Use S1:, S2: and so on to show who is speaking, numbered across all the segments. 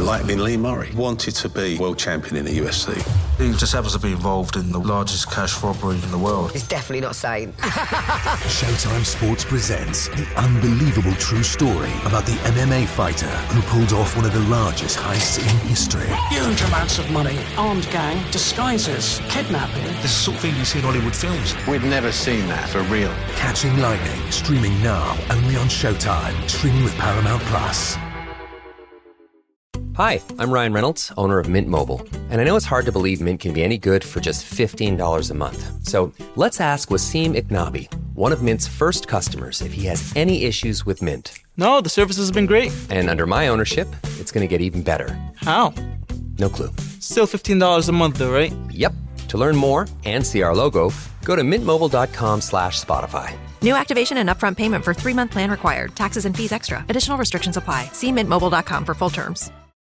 S1: like Lee Murray, wanted to be world champion in the UFC.
S2: He just happens to be involved in the largest cash robbery in the world.
S3: He's definitely not sane.
S4: Showtime Sports presents the unbelievable true story about the MMA fighter who pulled off one of the largest heists in history.
S5: Huge amounts of money, armed gang, disguises, kidnapping.
S2: This is the sort of thing you see in Hollywood films.
S6: We've never seen that for real.
S4: Catching Lightning, streaming now only on Showtime, streaming with Paramount Plus.
S7: Hi, I'm Ryan Reynolds, owner of Mint Mobile. And I know it's hard to believe Mint can be any good for just $15 a month. So let's ask Wasim Iknabi, one of Mint's first customers, if he has any issues with Mint.
S8: No, the service has been great.
S7: And under my ownership, it's going to get even better.
S8: How?
S7: No clue.
S8: Still $15 a month though, right?
S7: Yep. To learn more and see our logo, go to mintmobile.com slash Spotify.
S9: New activation and upfront payment for three-month plan required. Taxes and fees extra. Additional restrictions apply. See mintmobile.com for full terms.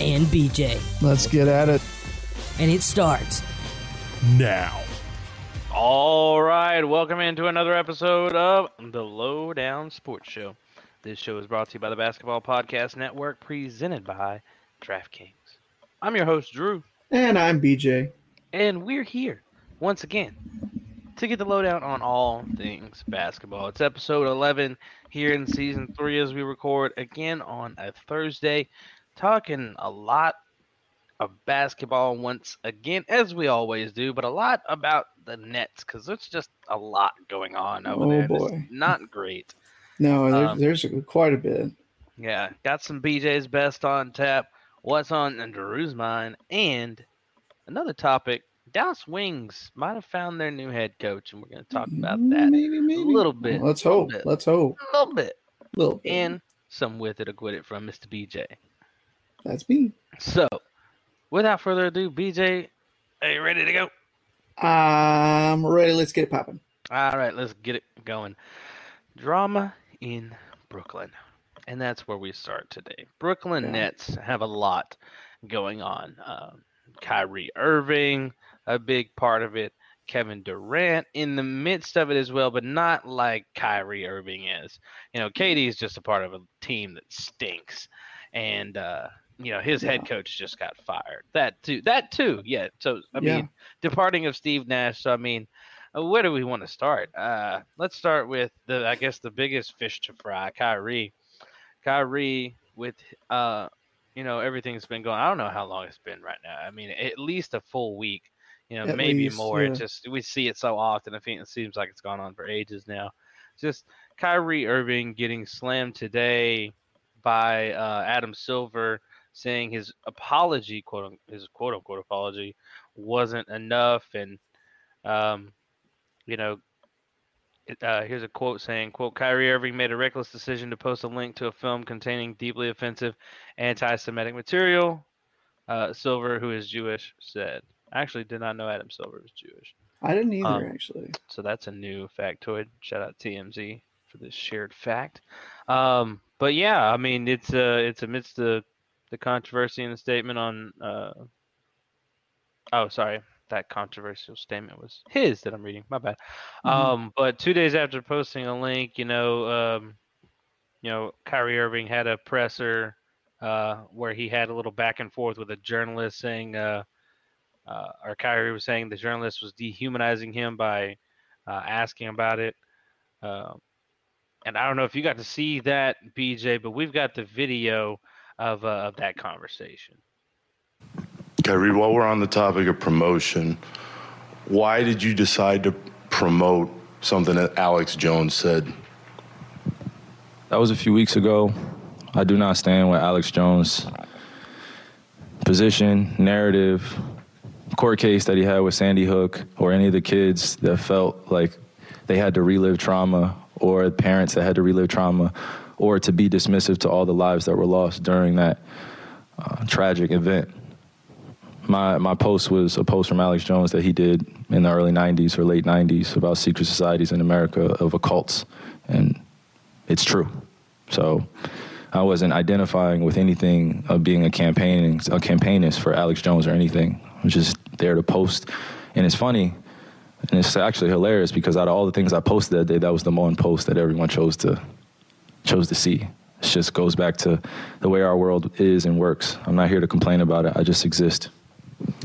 S10: And BJ.
S11: Let's get at it.
S10: And it starts
S12: now.
S13: All right, welcome into another episode of the Lowdown Sports Show. This show is brought to you by the Basketball Podcast Network, presented by DraftKings. I'm your host, Drew.
S11: And I'm BJ.
S13: And we're here once again to get the lowdown on all things basketball. It's episode 11 here in season three as we record again on a Thursday, talking a lot of basketball once again, as we always do, but a lot about the Nets because there's just a lot going on over
S11: oh,
S13: there.
S11: boy.
S13: It's not great.
S11: No, there,
S13: Um,
S11: there's quite a bit.
S13: Yeah, got some BJ's best on tap. What's on Drew's mind? And another topic Dallas Wings might have found their new head coach, and we're going to talk about that
S11: Maybe, maybe.
S13: a little bit.
S11: Let's hope.
S13: bit,
S11: Let's hope.
S13: a little bit.
S11: little bit.
S13: And some with it or quit it from Mr. BJ.
S11: That's me.
S13: So, without further ado, BJ, are you ready to go?
S11: I'm ready. Let's get it popping.
S13: All right, let's get it going. Drama in Brooklyn. And that's where we start today. Brooklyn
S11: Yeah.
S13: Nets have a lot going on. Um, Kyrie Irving, a big part of it. Kevin Durant in the midst of it as well, but not like Kyrie Irving is. You know, KD is just a part of a team that stinks. And, uh, you know, his head
S11: Yeah.
S13: coach just got fired. That too. That too. Yeah. So, I
S11: Yeah.
S13: mean, departing of Steve Nash. So, I mean, uh, where do we want to start? Uh, let's start with the, I guess, the biggest fish to fry, Kyrie. Kyrie, with, uh, you know, everything's been going. I don't know how long it's been right now. I mean, at least a full week. You know,
S11: At
S13: maybe
S11: least,
S13: more.
S11: yeah.
S13: It just we see it so often. I think it seems like it's gone on for ages now. Just Kyrie Irving getting slammed today by uh, Adam Silver, saying his apology, quote his quote unquote apology, wasn't enough, and um, you know, uh, here's a quote saying, "quote Kyrie Irving made a reckless decision to post a link to a film containing deeply offensive anti-Semitic material." Uh, Silver, who is Jewish, said. I actually did not know Adam Silver was Jewish,
S11: I didn't either,
S13: Um,
S11: actually.
S13: so that's a new factoid. Shout out TMZ for this shared fact. Um, but yeah, I mean, it's uh, it's amidst the the controversy in the statement on. Uh, oh, sorry, that controversial statement was his that I'm reading. My bad.
S11: Mhm.
S13: Um, but two days after posting a link, you know, um, you know, Kyrie Irving had a presser uh, where he had a little back and forth with a journalist saying, uh, uh, or Kyrie was saying the journalist was dehumanizing him by uh, asking about it. Um, and I don't know if you got to see that, BJ, but we've got the video of, uh, of that conversation.
S14: Kyrie, while we're on the topic of promotion, why did you decide to promote something that Alex Jones said?
S15: That was a few weeks ago. I do not stand with Alex Jones' position, narrative, court case that he had with Sandy Hook, or any of the kids that felt like they had to relive trauma, or parents that had to relive trauma, or to be dismissive to all the lives that were lost during that. uh, tragic event. My my post was a post from Alex Jones that he did in the early '90s or late '90s about secret societies in America of occults, and it's true. So I wasn't identifying with anything of being a campaigning a campaignist for Alex Jones or anything. I was just there to post, and it's funny, and it's actually hilarious because out of all the things I posted that day, that was the one post that everyone chose to chose to see. It just goes back to the way our world is and works. I'm not here to complain about it. I just exist.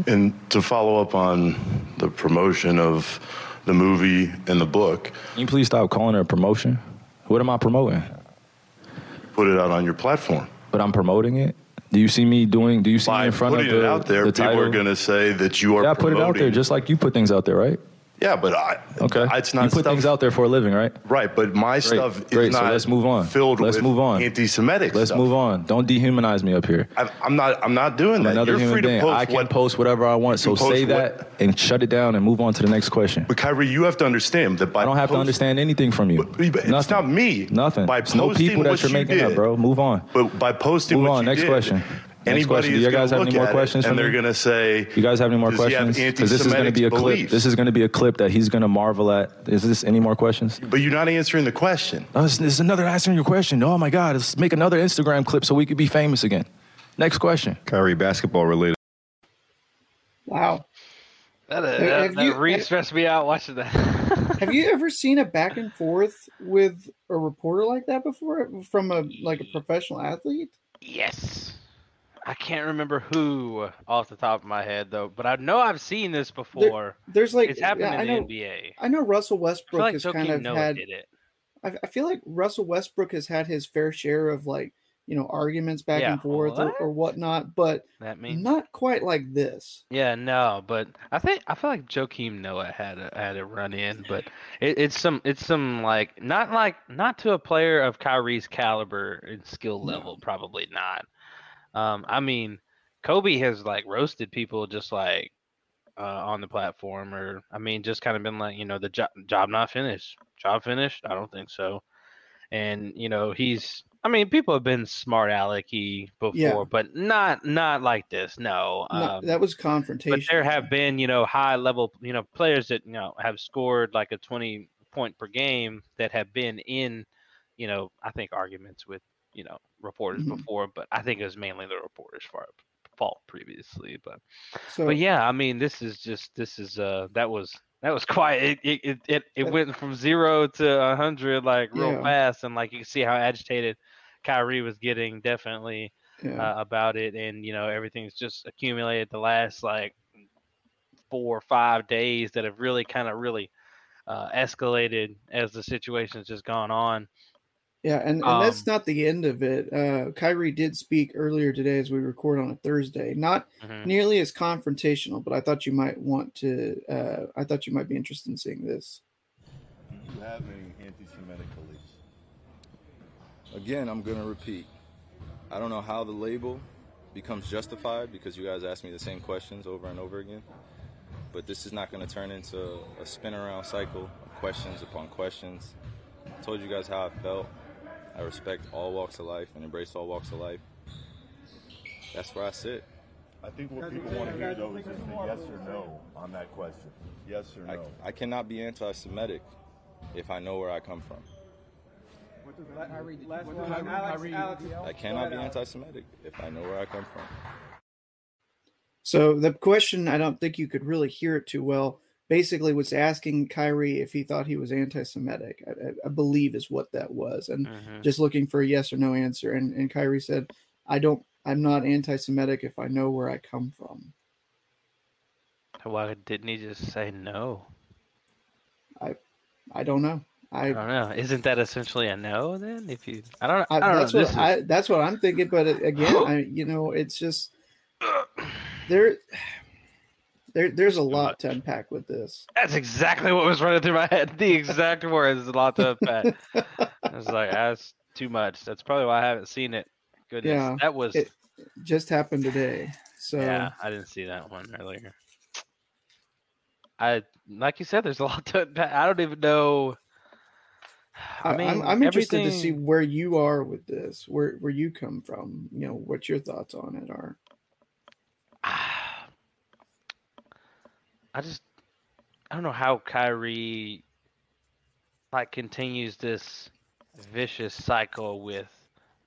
S14: And to follow up on the promotion of the movie and the book,
S15: Can you please stop calling it a promotion? What am I promoting?
S14: put it out on your platform.
S15: But I'm promoting it. Do you see me doing? Do you see me in front of the,
S14: it out there,
S15: the
S14: people
S15: title?
S14: are going to say that you are.
S15: yeah, I put it out there just like you put things out there, right?
S14: Yeah, but I.
S15: Okay.
S14: It's not
S15: you put
S14: stuff-
S15: things out there for a living, right?
S14: Right, but my
S15: Great,
S14: stuff
S15: great.
S14: is not
S15: so let's move on.
S14: filled
S15: let's
S14: with
S15: move on.
S14: anti-Semitic
S15: Let's
S14: stuff.
S15: move on. Don't dehumanize me up here.
S14: I, I'm not. I'm not doing
S15: I'm
S14: that.
S15: another
S14: You're
S15: human
S14: free to post
S15: I can
S14: what.
S15: post whatever I want. So
S14: post
S15: say
S14: what-
S15: that and shut it down and move on to the next question.
S14: But Kyrie, you have to understand that by
S15: I don't have to understand anything from you.
S14: But it's
S15: Nothing.
S14: not me.
S15: Nothing.
S14: By
S15: It's no people that you're
S14: you
S15: making
S14: did,
S15: up, bro. Move on.
S14: But by posting
S15: Move
S14: what
S15: on. Next
S14: did,
S15: question. Next
S14: Anybody
S15: question. Do you guys have any more
S14: at it
S15: questions
S14: And
S15: for
S14: they're going to say,
S15: You guys have any more
S14: Does he have
S15: questions? Because this is going to be a
S14: anti-Semitic
S15: clip. This is going to be a clip that he's going to marvel at. Is this any more questions?
S14: But you're not answering the question.
S15: Oh, this this is another answering your question. Oh my God, let's make another Instagram clip so we could be famous again. Next question.
S3: Kyrie, basketball related.
S11: Wow.
S13: That, uh,
S11: Have
S13: that,
S11: you-
S13: that really stressed me out watching that.
S11: Have you ever seen a back and forth with a reporter like that before from a like a professional athlete?
S13: yes. I can't remember who off the top of my head though, but I know I've seen this before.
S11: There's like
S13: it's happened
S11: yeah,
S13: in the NBA.
S11: I know Russell Westbrook
S13: like
S11: has kind of
S13: Noah
S11: had.
S13: it.
S11: I, I feel like Russell Westbrook has had his fair share of like you know arguments back
S13: Yeah,
S11: and forth or,
S13: what?
S11: or whatnot, but
S13: That means
S11: not quite like this.
S13: Yeah, no, but I think I feel like Joakim Noah had a had a run in, but it, it's some it's some like not like not to a player of Kyrie's caliber and skill level, probably not. Um, I mean, Kobe has like roasted people just like uh, on the platform, or I mean, just kind of been like, you know, the job job not finished, job finished. I don't think so. And you know, he's. I mean, people have been smart alecky before,
S11: Yeah.
S13: but not not like this. No,
S11: No,
S13: um,
S11: that was confrontation.
S13: but there have been, you know, high level, you know, players that you know have scored like a 20 point per game that have been in, you know, I think arguments with, you know, reporters
S11: Mhm.
S13: before, but I think it was mainly the reporters' fault fault previously. But
S11: So
S13: but yeah, I mean, this is just this is uh that was that was quite it it it, it, it went from zero to a hundred like real
S11: Yeah.
S13: fast, and like you can see how agitated Kyrie was getting definitely
S11: yeah.
S13: uh, about it, and you know everything's just accumulated the last like four or five days that have really kind of really uh, escalated as the situation's just gone on.
S11: Yeah, and, and that's
S13: Um,
S11: not the end of it. Uh, Kyrie did speak earlier today as we record on a Thursday. Not
S13: Mhm.
S11: nearly as confrontational, but I thought you might want to. Uh, I thought you might be interested in seeing this.
S3: Do you have any anti-Semitic beliefs?
S16: Again, I'm going to repeat. I don't know how the label becomes justified because you guys ask me the same questions over and over again. But this is not going to turn into a spin around cycle of questions upon questions. I told you guys how I felt. I respect all walks of life and embrace all walks of life. That's where I sit.
S3: I think what people want to hear though is just a yes or no on that question. Yes or
S16: I,
S3: no.
S16: I cannot be anti Semitic if I know where I come from. I cannot be anti Semitic if I know where I come from.
S11: So the question, I don't think you could really hear it too well. Basically, was asking Kyrie if he thought he was anti-Semitic. I, I- I believe is what that was, and
S13: Mhm.
S11: just looking for a yes or no answer. And and Kyrie said, "I don't. I'm not anti-Semitic if I know where I come from."
S13: Why didn't he just say no?
S11: I I don't know. I
S13: I don't know. Isn't that essentially a no then? If you, I don't, I,
S11: I,
S13: don't
S11: that's
S13: know.
S11: what
S13: This
S11: I, that's what I'm thinking. But again, I you know, it's just there. There, there's a lot to unpack with this.
S13: that's exactly what was running through my head. The exact words, a lot to unpack. I was like, that's too much. That's probably why I haven't seen it. Goodness,
S11: Yeah,
S13: that was.
S11: It just happened today. So
S13: Yeah, I didn't see that one earlier. I like you said, there's a lot to unpack. I don't even know
S11: I,
S13: I mean,
S11: am I'm interested to see where you are with this, where where you come from. You know, what your thoughts on it are.
S13: I just I don't know how Kyrie like continues this vicious cycle with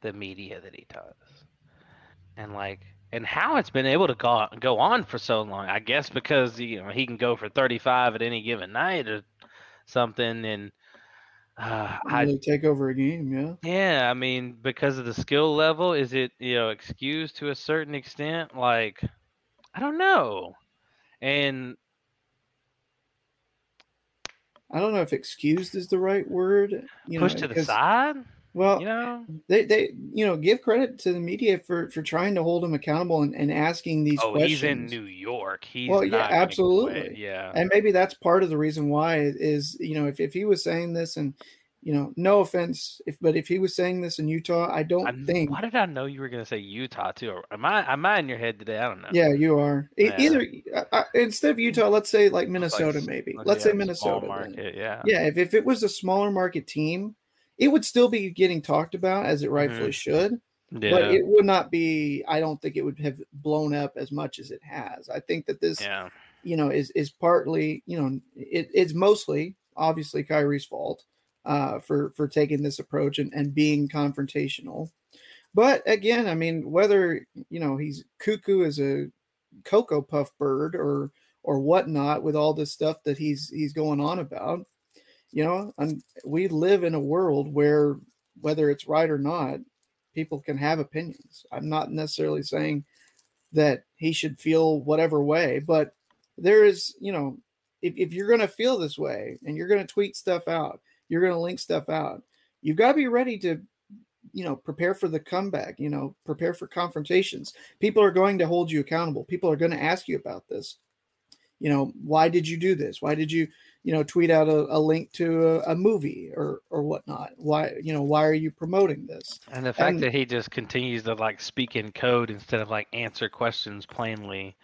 S13: the media that he does. And like and how it's been able to go go on for so long. I guess because you know he can go for 35 at any given night or something and uh, I
S11: Really take over a game, yeah.
S13: yeah, I mean, because of the skill level, is it you know excused to a certain extent? Like, I don't know. And
S11: I don't know if excused is the right word. You
S13: push
S11: know,
S13: to the side.
S11: Well,
S13: you know,
S11: they they you know give credit to the media for for trying to hold him accountable and, and asking these
S13: oh,
S11: questions.
S13: he's in New York. He's
S11: well,
S13: not
S11: yeah,
S13: gonna quit.
S11: absolutely.
S13: Yeah,
S11: and maybe that's part of the reason why is you know if, if he was saying this and you know no offense if but if he was saying this in Utah, I don't think
S13: Why did I know you were gonna say Utah too? Am I am I in your head today? I don't know.
S11: yeah you are
S13: Yeah.
S11: either uh, uh, instead of Utah, let's say like Minnesota
S13: s-
S11: maybe
S13: like,
S11: let's
S13: yeah,
S11: say Minnesota
S13: market, yeah.
S11: yeah if, if it was a smaller market team, it would still be getting talked about as it rightfully
S13: Mhm.
S11: should.
S13: Yeah.
S11: But it would not be. I don't think it would have blown up as much as it has. I think that this,
S13: Yeah.
S11: you know, is is partly, you know, it, it's mostly obviously Kyrie's fault uh, for for taking this approach and, and being confrontational. But again, I mean, whether you know he's cuckoo as a cocoa puff bird or or whatnot with all this stuff that he's he's going on about, you know, and we live in a world where whether it's right or not, people can have opinions. I'm not necessarily saying that he should feel whatever way, but there is, you know, if, if you're going to feel this way and you're going to tweet stuff out, you're going to link stuff out, you've got to be ready to, you know, prepare for the comeback, you know, prepare for confrontations. People are going to hold you accountable. People are going to ask you about this. You know, why did you do this? Why did you, you know, tweet out a, a link to a, a movie or or whatnot? Why, you know, why are you promoting this?
S13: And the fact
S11: And-
S13: that he just continues to like speak in code instead of like answer questions plainly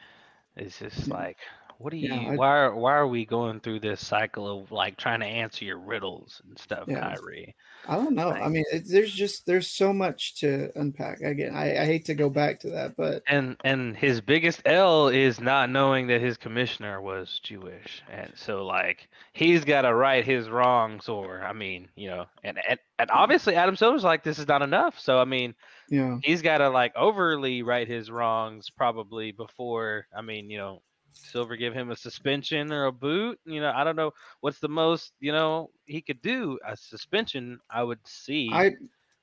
S13: is just mm-hmm. like, what do you?
S11: Yeah, I-
S13: why are why are we going through this cycle of like trying to answer your riddles and stuff,
S11: Yeah.
S13: Kyrie?
S11: I don't know. I mean, it, there's just there's so much to unpack. Again, I, I hate to go back to that, but
S13: And and his biggest L is not knowing that his commissioner was Jewish, and so like he's got to right his wrongs, or I mean, you know, and and, and obviously Adam Silver's like this is not enough, so I mean,
S11: yeah,
S13: he's got to like overly right his wrongs probably before I mean, you know, Silver give him a suspension or a boot. You know, I don't know what's the most you know he could do. A suspension, I would see,
S11: I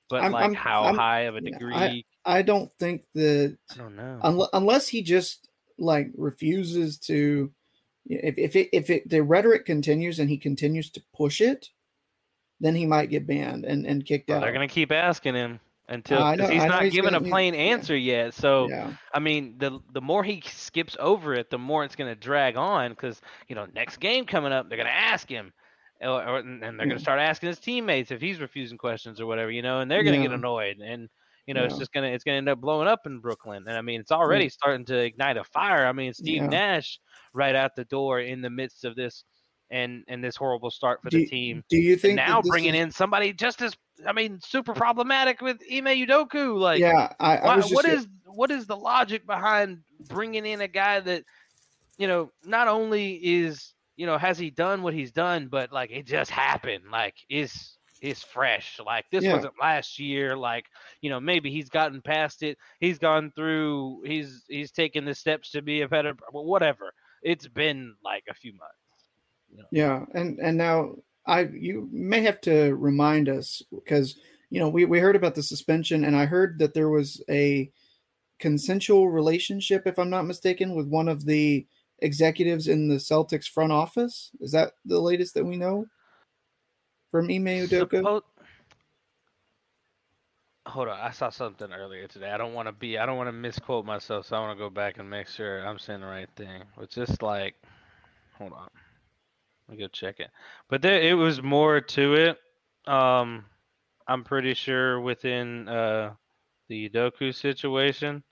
S13: but
S11: I'm-
S13: like
S11: I'm-
S13: how
S11: I'm-
S13: high of a degree?
S11: I, I don't think that
S13: I don't know.
S11: unless, unless he just like refuses to if if it, if it, the rhetoric continues and he continues to push it, then he might get banned and and kicked
S13: Well,
S11: out.
S13: they're gonna keep asking him until
S11: uh,
S13: 'cause
S11: know-
S13: he's not
S11: he's
S13: giving
S11: gonna-
S13: a plain answer yet. So
S11: Yeah.
S13: I mean, the the more he skips over it, the more it's gonna drag on. Because you know, next game coming up, they're gonna ask him, or, or- and they're
S11: Yeah.
S13: gonna mm. start asking his teammates if he's refusing questions or whatever, you know, and they're gonna get annoyed, and you know, it's just gonna it's gonna end up blowing up in Brooklyn. And I mean, it's mm. already starting to ignite a fire. I mean, Steve
S11: Yeah.
S13: Nash right out the door in the midst of this. And, and this horrible start for
S11: Do-
S13: the team.
S11: do you think that
S13: now bringing
S11: is-
S13: in somebody just as I mean, super problematic with Ime Udoka. Like,
S11: Yeah, I, I
S13: why,
S11: just...
S13: what is what is the logic behind bringing in a guy that, you know, not only is you know has he done what he's done, but like it just happened. Like is is fresh. Like this
S11: Yeah.
S13: wasn't last year. Like you know maybe he's gotten past it. He's gone through. He's he's taken the steps to be a better. Whatever. It's been like a few months.
S11: Yeah, and and now I you may have to remind us because you know we we heard about the suspension and I heard that there was a consensual relationship if I'm not mistaken with one of the executives in the Celtics front office. Is that the latest that we know from Ime Udoka?
S13: Suppo- Hold on, I saw something earlier today. I don't want to be, I don't want to misquote myself, so I want to go back and make sure I'm saying the right thing. It's just like, hold on, me go check it. But there, it was more to it. Um, I'm pretty sure within uh the Udoka situation.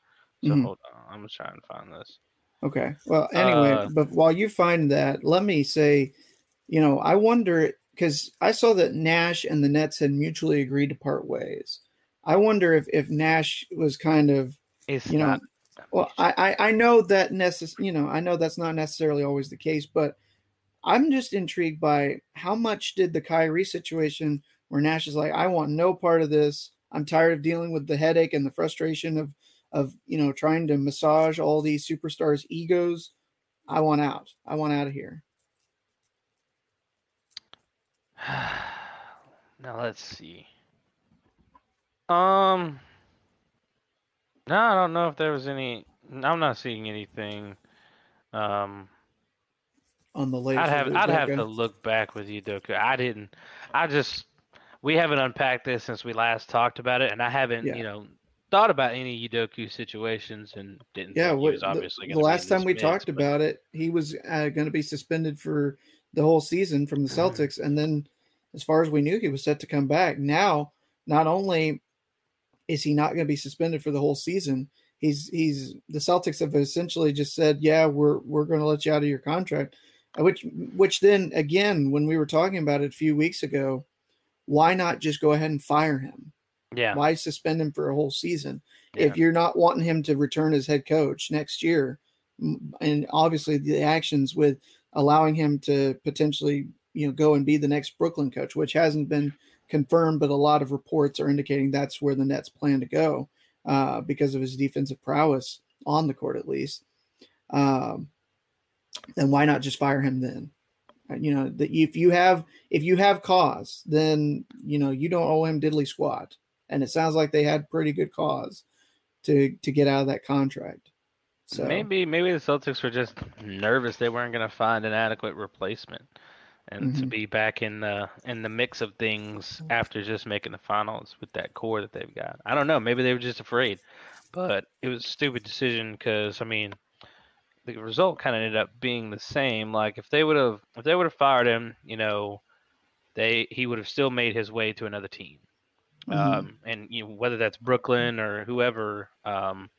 S13: So
S11: Mhm.
S13: hold on, I'm gonna try and find this.
S11: Okay. Well, anyway,
S13: Uh,
S11: but while you find that, let me say, you know, I wonder because I saw that Nash and the Nets had mutually agreed to part ways. I wonder if if Nash was kind of
S13: It's
S11: you know
S13: not.
S11: well I, I I know that necess- you know I know that's not necessarily always the case, but I'm just intrigued by how much did the Kyrie situation where Nash is like I want no part of this. I'm tired of dealing with the headache and the frustration of of you know trying to massage all these superstars' egos. I want out. I want out of here.
S13: Now let's see. Um. No, I don't know if there was any. I'm not seeing anything. Um.
S11: On the latest,
S13: I'd have I'd have to look back with you, Doku. I didn't. I just we haven't unpacked this since we last talked about it, and I haven't
S11: Yeah.
S13: you know thought about any Udoka situations and didn't.
S11: Yeah, what,
S13: was obviously
S11: the
S13: gonna
S11: last time we
S13: mix,
S11: talked
S13: but-
S11: about it, he was uh, going to be suspended for the whole season from the
S13: Mm-hmm.
S11: Celtics, and then, as far as we knew, he was set to come back. Now, not only is he not going to be suspended for the whole season, he's he's the Celtics have essentially just said, "Yeah, we're we're going to let you out of your contract," which which then again, when we were talking about it a few weeks ago, why not just go ahead and fire him?
S13: Yeah.
S11: Why suspend him for a whole season? If you're not wanting him to return as head coach next year, and obviously the actions with allowing him to potentially, you know, go and be the next Brooklyn coach, which hasn't been confirmed, but a lot of reports are indicating that's where the Nets plan to go uh, because of his defensive prowess on the court, at least. Um, then why not just fire him then? Uh, You know, that if you have if you have cause, then you know you don't owe him diddly squat. And it sounds like they had pretty good cause to to get out of that contract. So
S13: Maybe maybe the Celtics were just nervous they weren't going to find an adequate replacement, and to
S11: Mhm.
S13: be back in the in the mix of things after just making the finals with that core that they've got. I don't know. Maybe they were just afraid, but it was a stupid decision because I mean, the result kind of ended up being the same. Like if they would have if they would have fired him, you know, they he would have still made his way to another team.
S11: Mhm.
S13: Um, and you know whether that's Brooklyn or whoever, um,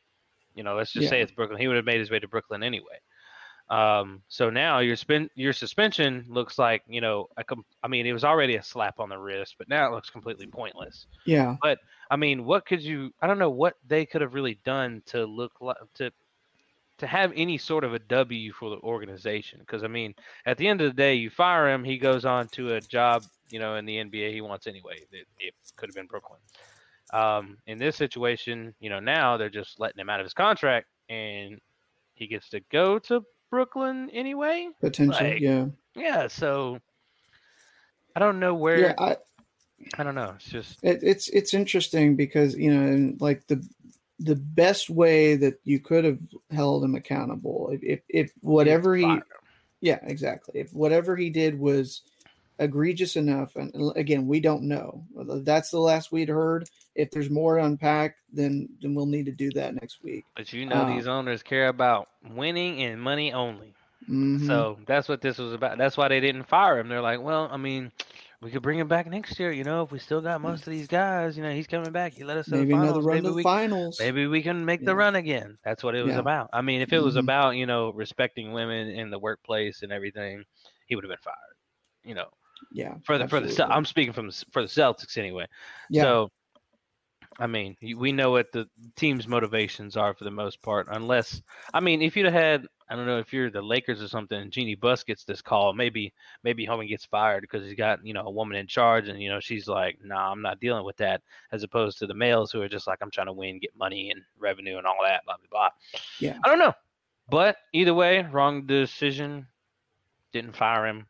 S13: you know, let's just say it's Brooklyn. He would have made his way to Brooklyn anyway. Um, so now your spin your suspension looks like you know a com- I mean it was already a slap on the wrist, but now it looks completely pointless.
S11: Yeah.
S13: But I mean, what could you? I don't know what they could have really done to look like to to have any sort of a W for the organization. Because I mean, at the end of the day, you fire him, he goes on to a job, you know, in the NBA he wants anyway. It, it could have been Brooklyn. Um, in this situation, you know, now they're just letting him out of his contract, and he gets to go to Brooklyn anyway.
S11: potentially,
S13: Like,
S11: yeah.
S13: Yeah. So I don't know where.
S11: Yeah, I,
S13: I don't know. It's just
S11: it, it's it's interesting because you know, and like the the best way that you could have held him accountable, if if, if whatever he, yeah, exactly, if whatever he did was egregious enough, and again, we don't know. That's the last we'd heard. If there's more to unpack, then then we'll need to do that next week.
S13: But you know,
S11: Uh,
S13: these owners care about winning and money only.
S11: Mhm.
S13: So that's what this was about. That's why they didn't fire him. They're like, well, I mean, we could bring him back next year. You know, if we still got most of these guys, you know, he's coming back. He let us
S11: Maybe another
S13: finals.
S11: run
S13: maybe
S11: to
S13: we,
S11: finals.
S13: Maybe we can make the run again. That's what it was
S11: Yeah.
S13: about. I mean, if it was
S11: Mhm.
S13: about you know respecting women in the workplace and everything, he would have been fired. You know,
S11: yeah,
S13: for the for the I'm speaking from for the Celtics anyway.
S11: Yeah.
S13: So, I mean, we know what the team's motivations are for the most part. Unless, I mean, if you'd have had, I don't know, if you're the Lakers or something, and Jeanie Buss gets this call, maybe maybe Homie gets fired because he's got you know a woman in charge, and you know she's like, nah, I'm not dealing with that. As opposed to the males who are just like, I'm trying to win, get money and revenue and all that, blah blah blah.
S11: Yeah.
S13: I don't know, but either way, wrong decision. Didn't fire him.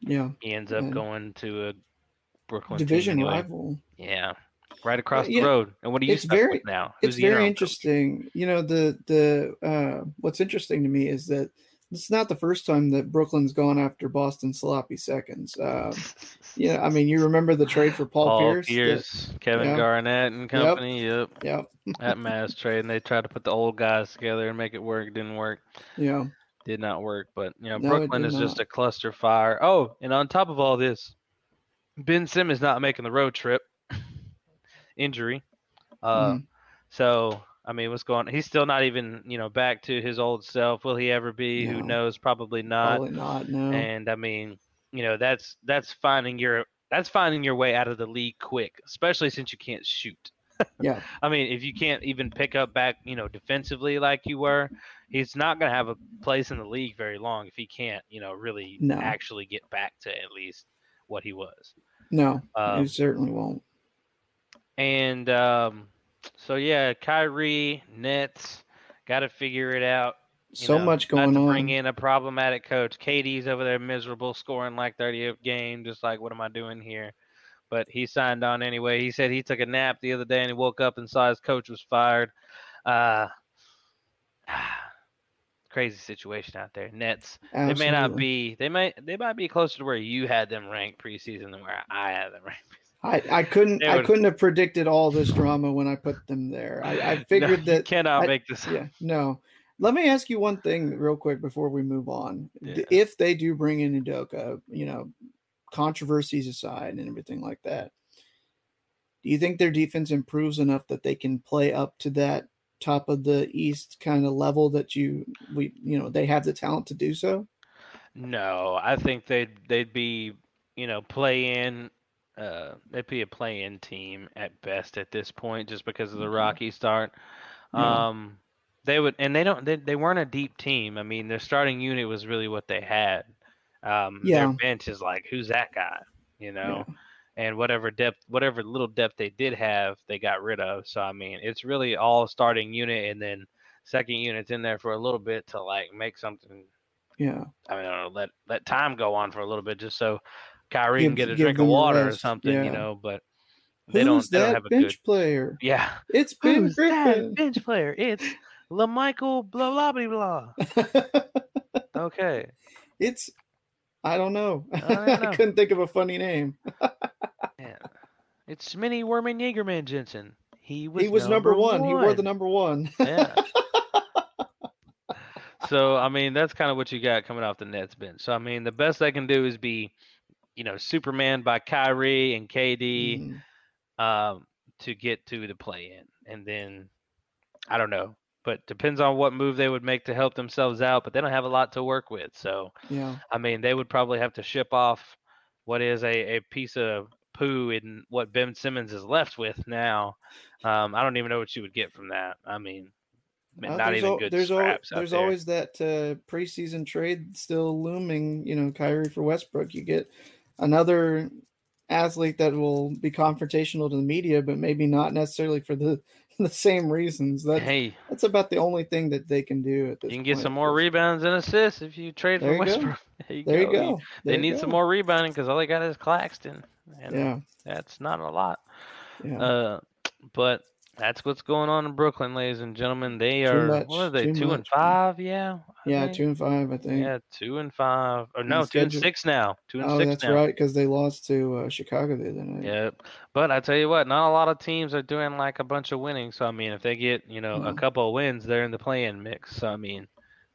S11: Yeah.
S13: He ends up
S11: And
S13: going to a Brooklyn
S11: division
S13: anyway.
S11: rival.
S13: Yeah, right across
S11: Yeah,
S13: the road. And what are you
S11: it's very
S13: now?
S11: it's
S13: the
S11: very
S13: interim coach?
S11: interesting. You know, the the uh, what's interesting to me is that it's not the first time that Brooklyn's gone after Boston sloppy seconds. Uh, yeah, I mean, you remember the trade for Paul,
S13: Paul
S11: Pierce? that-
S13: Pierce, Kevin
S11: yeah.
S13: Garnett and company. Yep.
S11: Yep.
S13: that mass trade, and they tried to put the old guys together and make it work. Didn't work.
S11: Yeah.
S13: Did not work. But you know,
S11: No,
S13: Brooklyn is just a cluster fire. Oh, and on top of all this, Ben Simmons not making the road trip. Injury. Uh,
S11: Mhm.
S13: so I mean, what's going? on? He's still not even you know back to his old self. Will he ever be? Who knows? Probably not.
S11: Probably not. No.
S13: And I mean, you know that's that's finding your that's finding your way out of the league quick, especially since you can't shoot.
S11: Yeah.
S13: I mean, if you can't even pick up back, you know, defensively like you were, he's not going to have a place in the league very long if he can't, you know, really
S11: No.
S13: actually get back to at least what he was.
S11: No,
S13: Um,
S11: you certainly won't.
S13: And um, so yeah, Kyrie Nets got to figure it out. you
S11: So
S13: know,
S11: much going
S13: on. Bring in a problematic coach. KD's over there miserable, scoring like 30 a game, just like what am I doing here? But he signed on anyway. He said he took a nap the other day and he woke up and saw his coach was fired. Uh, crazy situation out there. Nets. They may not be. They might. They might be closer to where you had them ranked preseason than where I had them ranked.
S11: I, I couldn't
S13: They
S11: I couldn't have predicted all this drama when I put them there. I, I
S13: No,
S11: figured
S13: you
S11: that
S13: cannot
S11: I-
S13: make this.
S11: Yeah, no. Let me ask you one thing real quick before we move on.
S13: Yeah.
S11: If they do bring in Udoka, you know, controversies aside and everything like that, do you think their defense improves enough that they can play up to that top of the East kind of level that you we you know they have the talent to do so?
S13: No, I think they'd they'd be you know play in. Uh, they'd be a play in team at best at this point, just because of the
S11: Okay.
S13: rocky start.
S11: Yeah.
S13: Um, they would, and they don't. They, they weren't a deep team. I mean, their starting unit was really what they had. Um,
S11: Yeah.
S13: Their bench is like, who's that guy? You know. And whatever depth, whatever little depth they did have, they got rid of. So I mean, it's really all starting unit, and then second units in there for a little bit to like make something
S11: Yeah.
S13: I mean, I don't know, let let time go on for a little bit just so Kyrie can get a drink of
S11: them a
S13: water or
S11: rest,
S13: something, you know. But they don't.
S11: Who's
S13: They don't have a
S11: bench
S13: good.
S11: player?
S13: Yeah.
S11: It's Ben
S13: Who's that
S11: Griffin.
S13: bench player? It's LaMichael blah blah blah blah. okay.
S11: It's I don't know.
S13: I don't know.
S11: I couldn't think of a funny name.
S13: Yeah. It's Smitty Werman Jaegerman Jensen. He was.
S11: he was number, one. He wore the number one.
S13: Yeah. so I mean, that's kind of what you got coming off the Nets bench. So I mean, the best they can do is be, you know, Superman by Kyrie and KD,
S11: Mm-hmm.
S13: um, to get to the play in, and then I don't know, but depends on what move they would make to help themselves out. But they don't have a lot to work with, so
S11: yeah.
S13: I mean, they would probably have to ship off what is a, a piece of poo in what Ben Simmons is left with now. Um, I don't even know what you would get from that. I mean,
S11: Uh,
S13: not
S11: there's
S13: even
S11: al-
S13: good
S11: there's al-
S13: scraps out
S11: there's
S13: there.
S11: always that uh, preseason trade still looming. You know, Kyrie for Westbrook. You get another athlete that will be confrontational to the media, but maybe not necessarily for the the same reasons. That's
S13: hey,
S11: that's about the only thing that they can do at this.
S13: you can get
S11: point.
S13: some more rebounds and assists if you trade
S11: There
S13: for
S11: go.
S13: Westbrook. There you
S11: There you
S13: go.
S11: go.
S13: They
S11: There you
S13: need some more rebounding because all they got is Claxton, and
S11: Yeah.
S13: that's not a lot.
S11: Yeah.
S13: Uh, but that's what's going on in Brooklyn, ladies and gentlemen. They
S11: Too
S13: are
S11: much,
S13: what are they? Two and
S11: much.
S13: five, yeah. I
S11: yeah,
S13: think?
S11: two and five, I think.
S13: Yeah, two and five. Or no, two and six now. Two and
S11: oh,
S13: six
S11: that's
S13: now.
S11: right, because they lost to uh, Chicago the other night.
S13: Yep. But I tell you what, not a lot of teams are doing like a bunch of winning. So I mean, if they get you know a couple of wins, they're in the play-in mix. So I mean,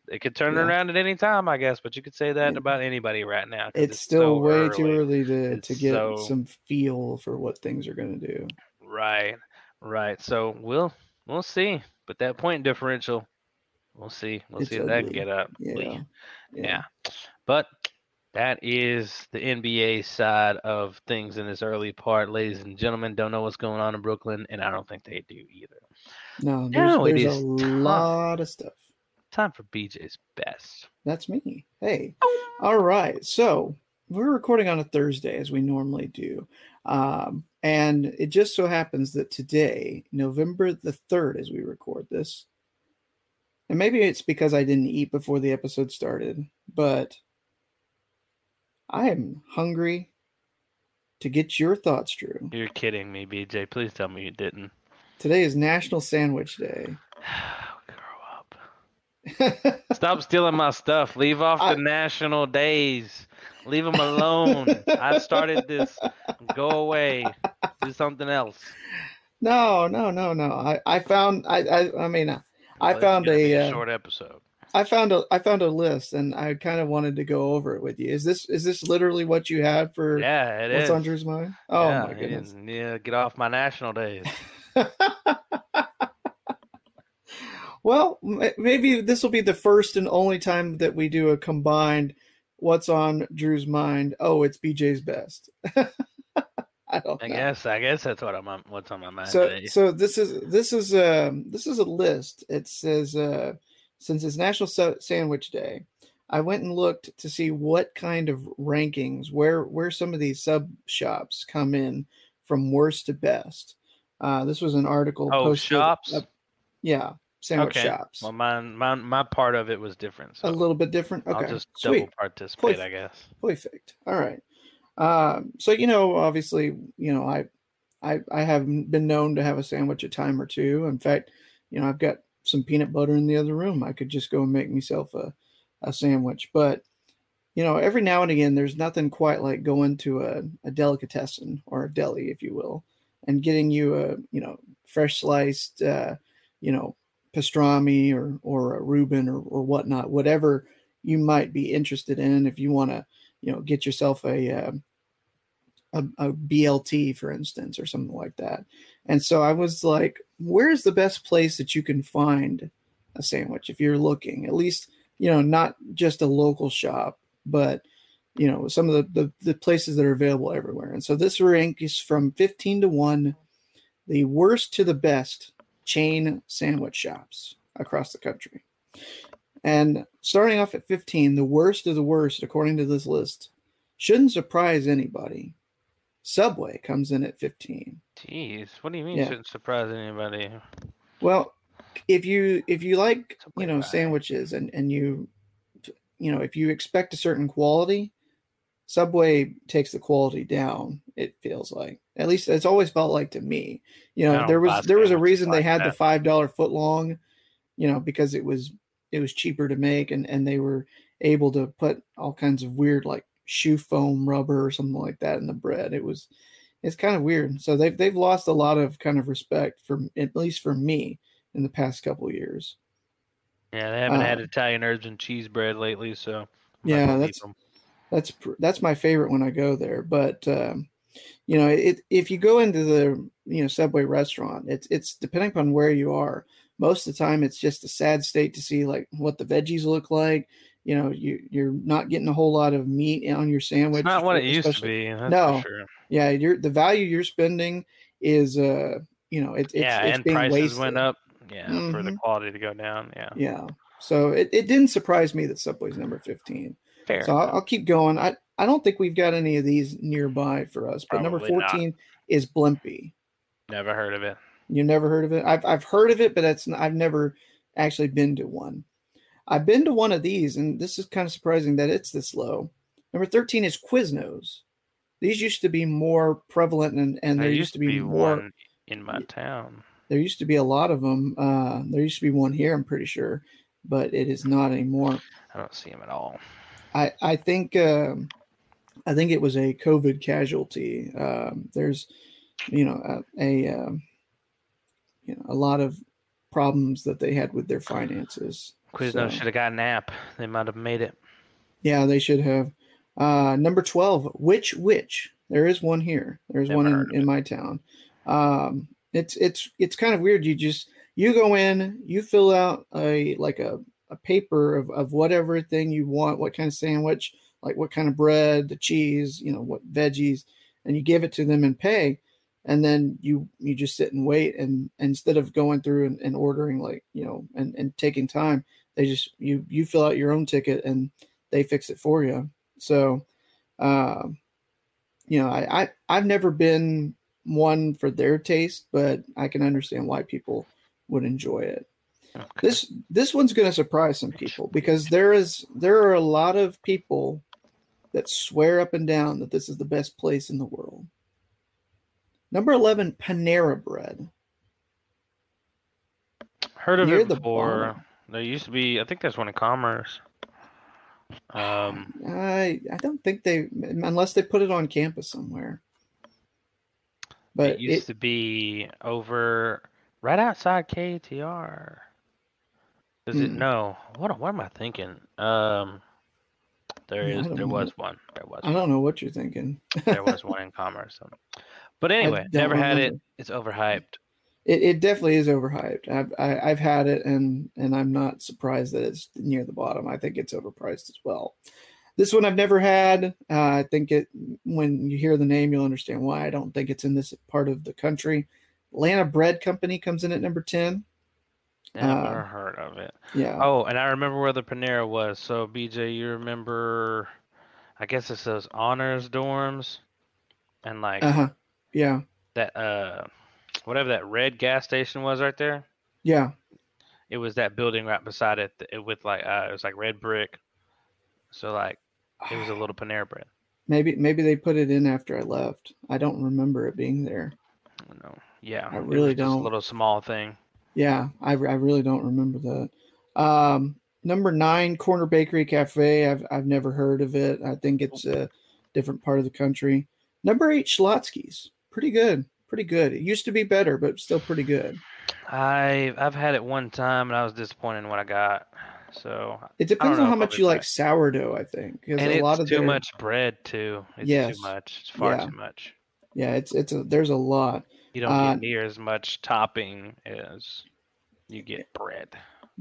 S13: they could turn it
S11: Yeah.
S13: around at any time, I guess. But you could say that about anybody right now.
S11: It's, still
S13: so
S11: way too early to,
S13: It's
S11: to get
S13: so-
S11: some feel for what things are going to do.
S13: Right. Right. So we'll we'll see. But that point differential, we'll see. We'll
S11: It's
S13: see if that can get up.
S11: Yeah.
S13: Yeah. But that is the NBA side of things in this early part, ladies and gentlemen. Don't know what's going on in Brooklyn, and I don't think they do either.
S11: No, there's,
S13: Now
S11: there's
S13: is
S11: a
S13: time.
S11: lot of stuff.
S13: Time for BJ's best.
S11: That's me. Hey. All right. So we're recording on a Thursday as we normally do. Um, and it just so happens that today, November the 3rd, as we record this, and maybe it's because I didn't eat before the episode started, but I am hungry to get your thoughts, Drew.
S13: You're kidding me, BJ. Please tell me you didn't.
S11: Today is National Sandwich Day. Grow up.
S13: Stop stealing my stuff. Leave off the national days. Leave them alone. I started this. Go away. Do something else.
S11: No, no, no, no. I, I found I, I I mean I
S13: Well,
S11: found
S13: gonna be
S11: a, uh,
S13: short episode.
S11: I found a I found a list and I kind of wanted to go over it with you. Is this is this literally what you had for
S13: Yeah, it
S11: what's
S13: is.
S11: on Drew's mind? Oh
S13: yeah,
S11: my goodness.
S13: Yeah, yeah, get off my national days.
S11: Well, maybe this will be the first and only time that we do a combined what's on Drew's mind? Oh, it's BJ's best. I.
S13: I guess. I guess that's what I'm. on- What's on my mind
S11: So
S13: today.
S11: so this is this is um this is a list. It says uh since it's National Sa- Sandwich Day, I went and looked to see what kind of rankings where where some of these sub shops come in from worst to best. Uh, this was an article.
S13: Oh,
S11: posted
S13: shops?
S11: up- yeah, sandwich
S13: okay.
S11: shops.
S13: Well, mine, mine, my part of it was different. So
S11: a little bit different. Okay,
S13: I'll just
S11: sweet.
S13: double participate,
S11: Perfect.
S13: I guess.
S11: Perfect. All right. Um, so you know, obviously, you know, I, I, I have been known to have a sandwich a time or two. In fact, you know, I've got some peanut butter in the other room. I could just go and make myself a, a sandwich. But you know, every now and again, there's nothing quite like going to a, a delicatessen or a deli, if you will, and getting you a, you know, fresh sliced, uh, you know, pastrami or or a Reuben or or whatnot, whatever you might be interested in. If you want to, you know, get yourself a, um, a a BLT, for instance, or something like that. And so I was like, where's the best place that you can find a sandwich if you're looking? At least, you know, not just a local shop, but you know, some of the, the, the places that are available everywhere. And so this rank is from 15 to 1, the worst to the best chain sandwich shops across the country. And starting off at 15, the worst of the worst, according to this list, shouldn't surprise anybody. Subway comes in at 15.
S13: Jeez, what do you mean?
S11: Yeah.
S13: Shouldn't surprise anybody.
S11: Well, if you if you like you know sandwiches and and you you know if you expect a certain quality, Subway takes the quality down. It feels like at least it's always felt like to me. You know there was there was a reason they had the five dollar foot long, you know because it was it was cheaper to make and and they were able to put all kinds of weird like shoe foam rubber or something like that in the bread. It was it's kind of weird. So they've they've lost a lot of kind of respect from at least for me in the past couple years.
S13: Yeah, they haven't had
S11: Uh,
S13: Italian herbs and cheese bread lately, so I'm
S11: Yeah, that's
S13: 'em.
S11: That's that's my favorite when I go there. But um, you know, it if you go into the you know Subway restaurant, it's it's depending upon where you are. Most of the time, it's just a sad state to see like what the veggies look like. You know, you you're not getting a whole lot of meat on your sandwich.
S13: It's not what it used to be.
S11: No,
S13: sure.
S11: yeah, you're the value you're spending is uh you know it, it's
S13: yeah,
S11: it's
S13: and
S11: being
S13: prices
S11: wasted.
S13: went up. Yeah, for the
S11: Mhm.
S13: quality to go down. Yeah.
S11: Yeah. So it, it didn't surprise me that Subway's number 15.
S13: Fair
S11: So I'll, I'll keep going. I, I don't think we've got any of these nearby for us, but number
S13: Probably not.
S11: 14 is Blimpie.
S13: Never heard of it.
S11: You never heard of it? I've, I've heard of it, but it's I've never actually been to one. I've been to one of these, and this is kind of surprising that it's this low. Number 13 is Quiznos. These used to be more prevalent, and, and there, used to be, more.
S13: one in my town.
S11: There used to be a lot of them. Uh, there used to be one here, I'm pretty sure, but it is not anymore.
S13: I don't see them at all.
S11: I I think um, I think it was a COVID casualty. Um, there's you know a, a um, you know a lot of problems that they had with their finances.
S13: Quiznos
S11: So,
S13: should have got an app. They might have made it.
S11: yeah, they should have. Uh, number twelve, which which there is one here. There's
S13: Never
S11: one in, in my town. Um, it's it's it's kind of weird. You just you go in, you fill out a like a a paper of, of whatever thing you want, what kind of sandwich, like what kind of bread, the cheese, you know, what veggies, and you give it to them and pay. And then you you just sit and wait and, and instead of going through and, and ordering like, you know, and, and taking time, they just you you fill out your own ticket and they fix it for you. So um you know, I, I I've never been one for their taste, but I can understand why people would enjoy it. This this one's going to surprise some people because there is there are a lot of people that swear up and down that this is the best place in the world. Number 11 Panera bread.
S13: Heard of
S11: Near
S13: it
S11: the
S13: before.
S11: bottom.
S13: There used to be. I think there's one in Commerce. Um,
S11: I I don't think they unless they put it on campus somewhere. But
S13: it used
S11: it,
S13: to be over right outside KTR. Does it no? What what am I thinking? Um, there
S11: I
S13: is there
S11: know.
S13: was one. There was
S11: I don't know what you're thinking.
S13: there was one in Commerce. so. But anyway, never had it. It's overhyped.
S11: It, it definitely is overhyped. I've I, I've had it and and I'm not surprised that it's near the bottom. I think it's overpriced as well. This one I've never had. Uh, I think it when you hear the name, you'll understand why. I don't think it's in this part of the country. Atlanta Bread Company comes in at number ten.
S13: Never
S11: Uh,
S13: heard of it.
S11: yeah.
S13: Oh, and I remember where the Panera was. So BJ, you remember? I guess it's those honors dorms, and like
S11: Uh huh. Yeah.
S13: that uh, whatever that red gas station was right there.
S11: Yeah.
S13: It was that building right beside it, th- with like uh, it was like red brick. So like it was a little Panera bread.
S11: Maybe maybe they put it in after I left. I don't remember it being there.
S13: No, yeah,
S11: I
S13: it
S11: really don't.
S13: A little small thing.
S11: Yeah, I, I really don't remember that. Um, number nine, Corner Bakery Cafe. I've I've never heard of it. I think it's a different part of the country. Number eight, Schlotzsky's. Pretty good. Pretty good. It used to be better, but still pretty good.
S13: I I've had it one time and I was disappointed in what I got. So
S11: It depends on how much you like sourdough. I think because
S13: And
S11: a
S13: it's
S11: lot of
S13: too
S11: their-
S13: much bread too. It's
S11: Yes.
S13: too much. It's far
S11: Yeah.
S13: too much.
S11: Yeah, it's it's a there's a lot.
S13: You don't
S11: Uh,
S13: get near as much topping as you get bread.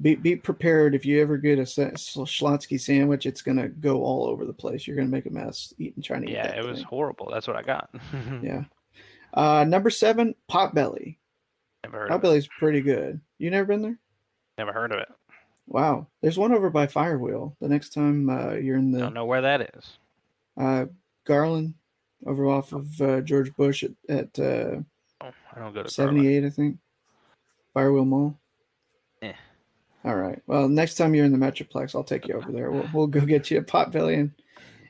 S11: be be prepared if you ever get a Schlotzsky sandwich, it's gonna go all over the place. You're gonna make a mess eating trying to eat
S13: Yeah, it was horrible. That's what I got.
S11: Yeah. Uh, number seven, Potbelly.
S13: Never heard of it.
S11: Potbelly's pretty good. You never been there?
S13: Never heard of it.
S11: Wow. There's one over by Firewheel. The next time uh, you're in the
S13: Don't know where that is.
S11: uh, Garland, over off of uh, George Bush at, at uh,
S13: I don't go to Garland.
S11: 78, I think. Firewheel Mall.
S13: Eh.
S11: All right. Well, next time you're in the Metroplex, I'll take you over there. We'll, we'll go get you a Potbelly and,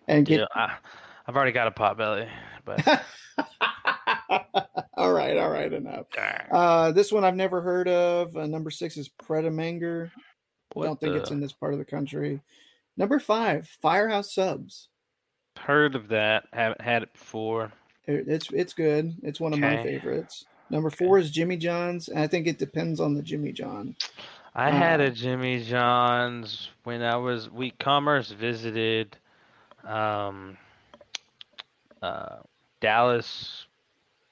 S11: and get.
S13: Yeah, I, I've already got a pot belly, but
S11: all right. All right. Enough. Uh, this one I've never heard of. Uh, number six is Pret A
S13: Manger.
S11: I don't think it's in this part of the country. Number five, Firehouse Subs.
S13: heard of that. Haven't had it before.
S11: It- It's it's good. It's one of my favorites. Number four is Jimmy John's, and I think it depends on the Jimmy John.
S13: I had
S11: Uh,
S13: a Jimmy John's when I was Week Commerce visited um, uh, Dallas.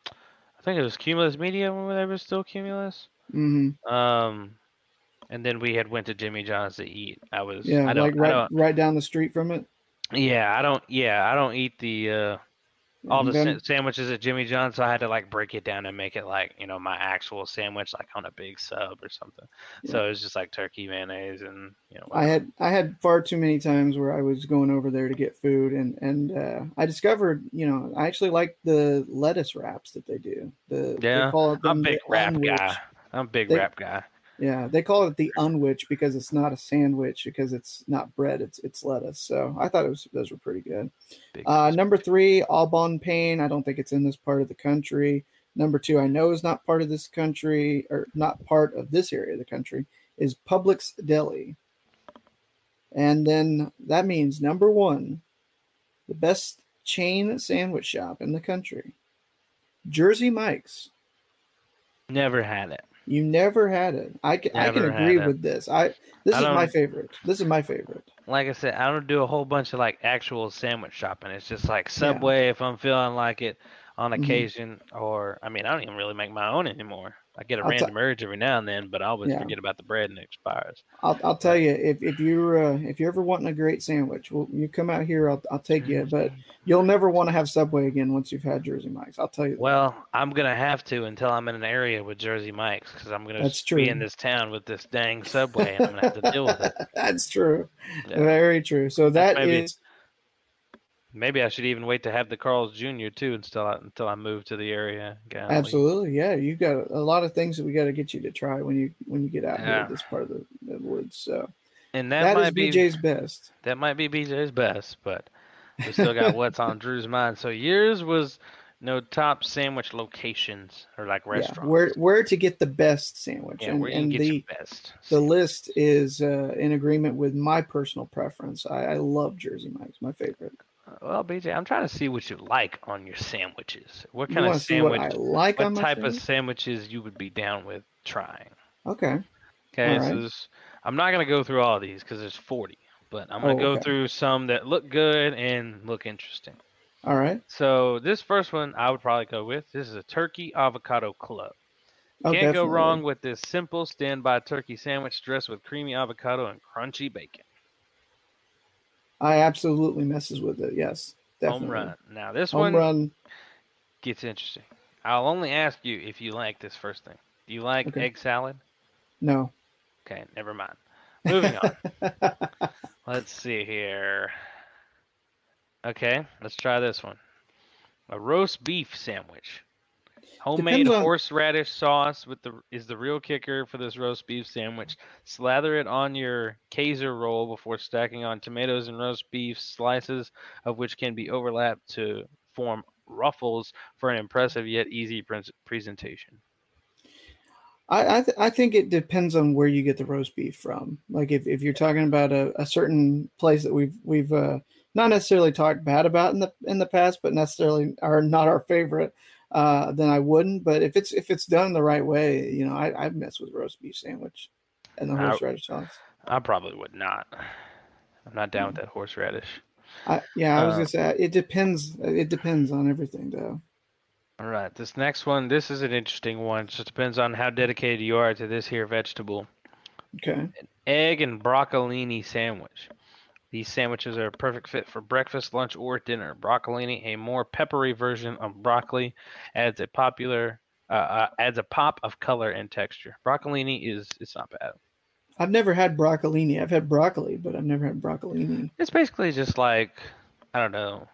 S13: I think it was Cumulus Media when they were still Cumulus.
S11: hmm
S13: Um, and then we had went to Jimmy John's to eat. I was
S11: Yeah,
S13: I don't,
S11: like right right down the street from it.
S13: yeah I don't yeah I don't eat the uh, all the
S11: Then-
S13: sa- sandwiches at Jimmy John's. So I had to like break it down and make it like you know my actual sandwich like on a big sub or something. So it was just like turkey mayonnaise and you know
S11: I had I had far too many times where I was going over there to get food, and and uh, I discovered you know I actually like the lettuce wraps that they do. The they
S13: Yeah,
S11: call it
S13: I'm a big
S11: wrap
S13: guy. I'm a big
S11: They-
S13: rap guy.
S11: Yeah, they call it the unwich because it's not a sandwich because it's not bread, it's it's lettuce. So I thought it was those were pretty good. Uh, number three, Au Bon Pain. I don't think it's in this part of the country. Number two, I know is not part of this country or not part of this area of the country is Publix Deli. And then that means number one, the best chain sandwich shop in the country, Jersey Mike's.
S13: Never had it.
S11: You never had it. I can, I can agree
S13: it.
S11: with this. I this
S13: I
S11: is my favorite. This is my favorite.
S13: Like I said, I don't do a whole bunch of like actual sandwich shopping. It's just like Subway if I'm feeling like it on
S11: Mhm.
S13: occasion, or I mean, I don't even really make my own anymore. I get a
S11: I'll
S13: random urge every now and then, but I always
S11: Yeah.
S13: forget about the bread and it expires.
S11: I'll, I'll tell you if, if you're uh, if you're ever wanting a great sandwich, well, you come out here. I'll, I'll take you, but you'll never want to have Subway again once you've had Jersey Mike's. I'll tell you. that.
S13: Well, I'm gonna have to until I'm in an area with Jersey Mike's because I'm gonna
S11: That's
S13: be in this town with this dang Subway, and I'm gonna have to deal with it.
S11: That's true.
S13: Yeah.
S11: Very true. So that
S13: maybe-
S11: is
S13: Maybe I should even wait to have the Carl's Jr. too until I, until I move to the area. Golly.
S11: absolutely yeah. You got a lot of things that we got to get you to try when you when you get out here
S13: Yeah.
S11: this part of the, the woods. So
S13: And that,
S11: that
S13: might
S11: is
S13: be
S11: BJ's best.
S13: That might be BJ's best, but we still got what's on Drew's mind. So yours was no top sandwich locations or like
S11: Yeah,
S13: restaurants.
S11: where where to get the best sandwich,
S13: Yeah,
S11: and,
S13: where you can
S11: and
S13: get
S11: the
S13: best.
S11: the list is uh, in agreement with my personal preference. I, I love Jersey Mike's, my favorite.
S13: Well, BJ, I'm trying to see what you like on your sandwiches. What kind of
S11: what
S13: sandwich?
S11: I like
S13: what type of sandwiches you would be down with trying?
S11: Okay.
S13: Okay,
S11: All
S13: so
S11: right.
S13: this, I'm not gonna go through all of these because there's 40, but I'm gonna
S11: Oh,
S13: go
S11: okay.
S13: through some that look good and look interesting.
S11: All right.
S13: So this first one I would probably go with. This is a turkey avocado club.
S11: Oh,
S13: Can't go wrong with this simple standby turkey sandwich dressed with creamy avocado and crunchy bacon.
S11: I absolutely messes with it. Yes, definitely.
S13: Home run. Now this
S11: Home
S13: one
S11: run.
S13: gets interesting. I'll only ask you if you like this first thing. Do you like
S11: Okay.
S13: egg salad?
S11: No.
S13: Okay, never mind. Moving on. Let's see here. Okay, let's try this one. A roast beef sandwich. Homemade
S11: on-
S13: horseradish sauce with the is the real kicker for this roast beef sandwich. Slather it on your Kaiser roll before stacking on tomatoes and roast beef slices of which can be overlapped to form ruffles for an impressive yet easy pres- presentation.
S11: I I, th- I think it depends on where you get the roast beef from. Like if, if you're talking about a, a certain place that we've we've uh, not necessarily talked bad about in the in the past, but necessarily are not our favorite, uh, then I wouldn't. But if it's if it's done the right way, you know, I I mess with roast beef sandwich and the
S13: I-
S11: horseradish sauce.
S13: I probably would not. I'm not down with that horseradish.
S11: I, yeah, I was
S13: Uh,
S11: gonna say it depends. It depends on everything, though.
S13: All right, this next one, this is an interesting one. Just depends on how dedicated you are to this here vegetable.
S11: Okay.
S13: Egg and broccolini sandwich. These sandwiches are a perfect fit for breakfast, lunch, or dinner. Broccolini, a more peppery version of broccoli, adds a popular uh, uh, adds a pop of color and texture. Broccolini is it's not bad.
S11: I've never had broccolini. I've had broccoli, but I've never had broccolini.
S13: It's basically just like I don't know.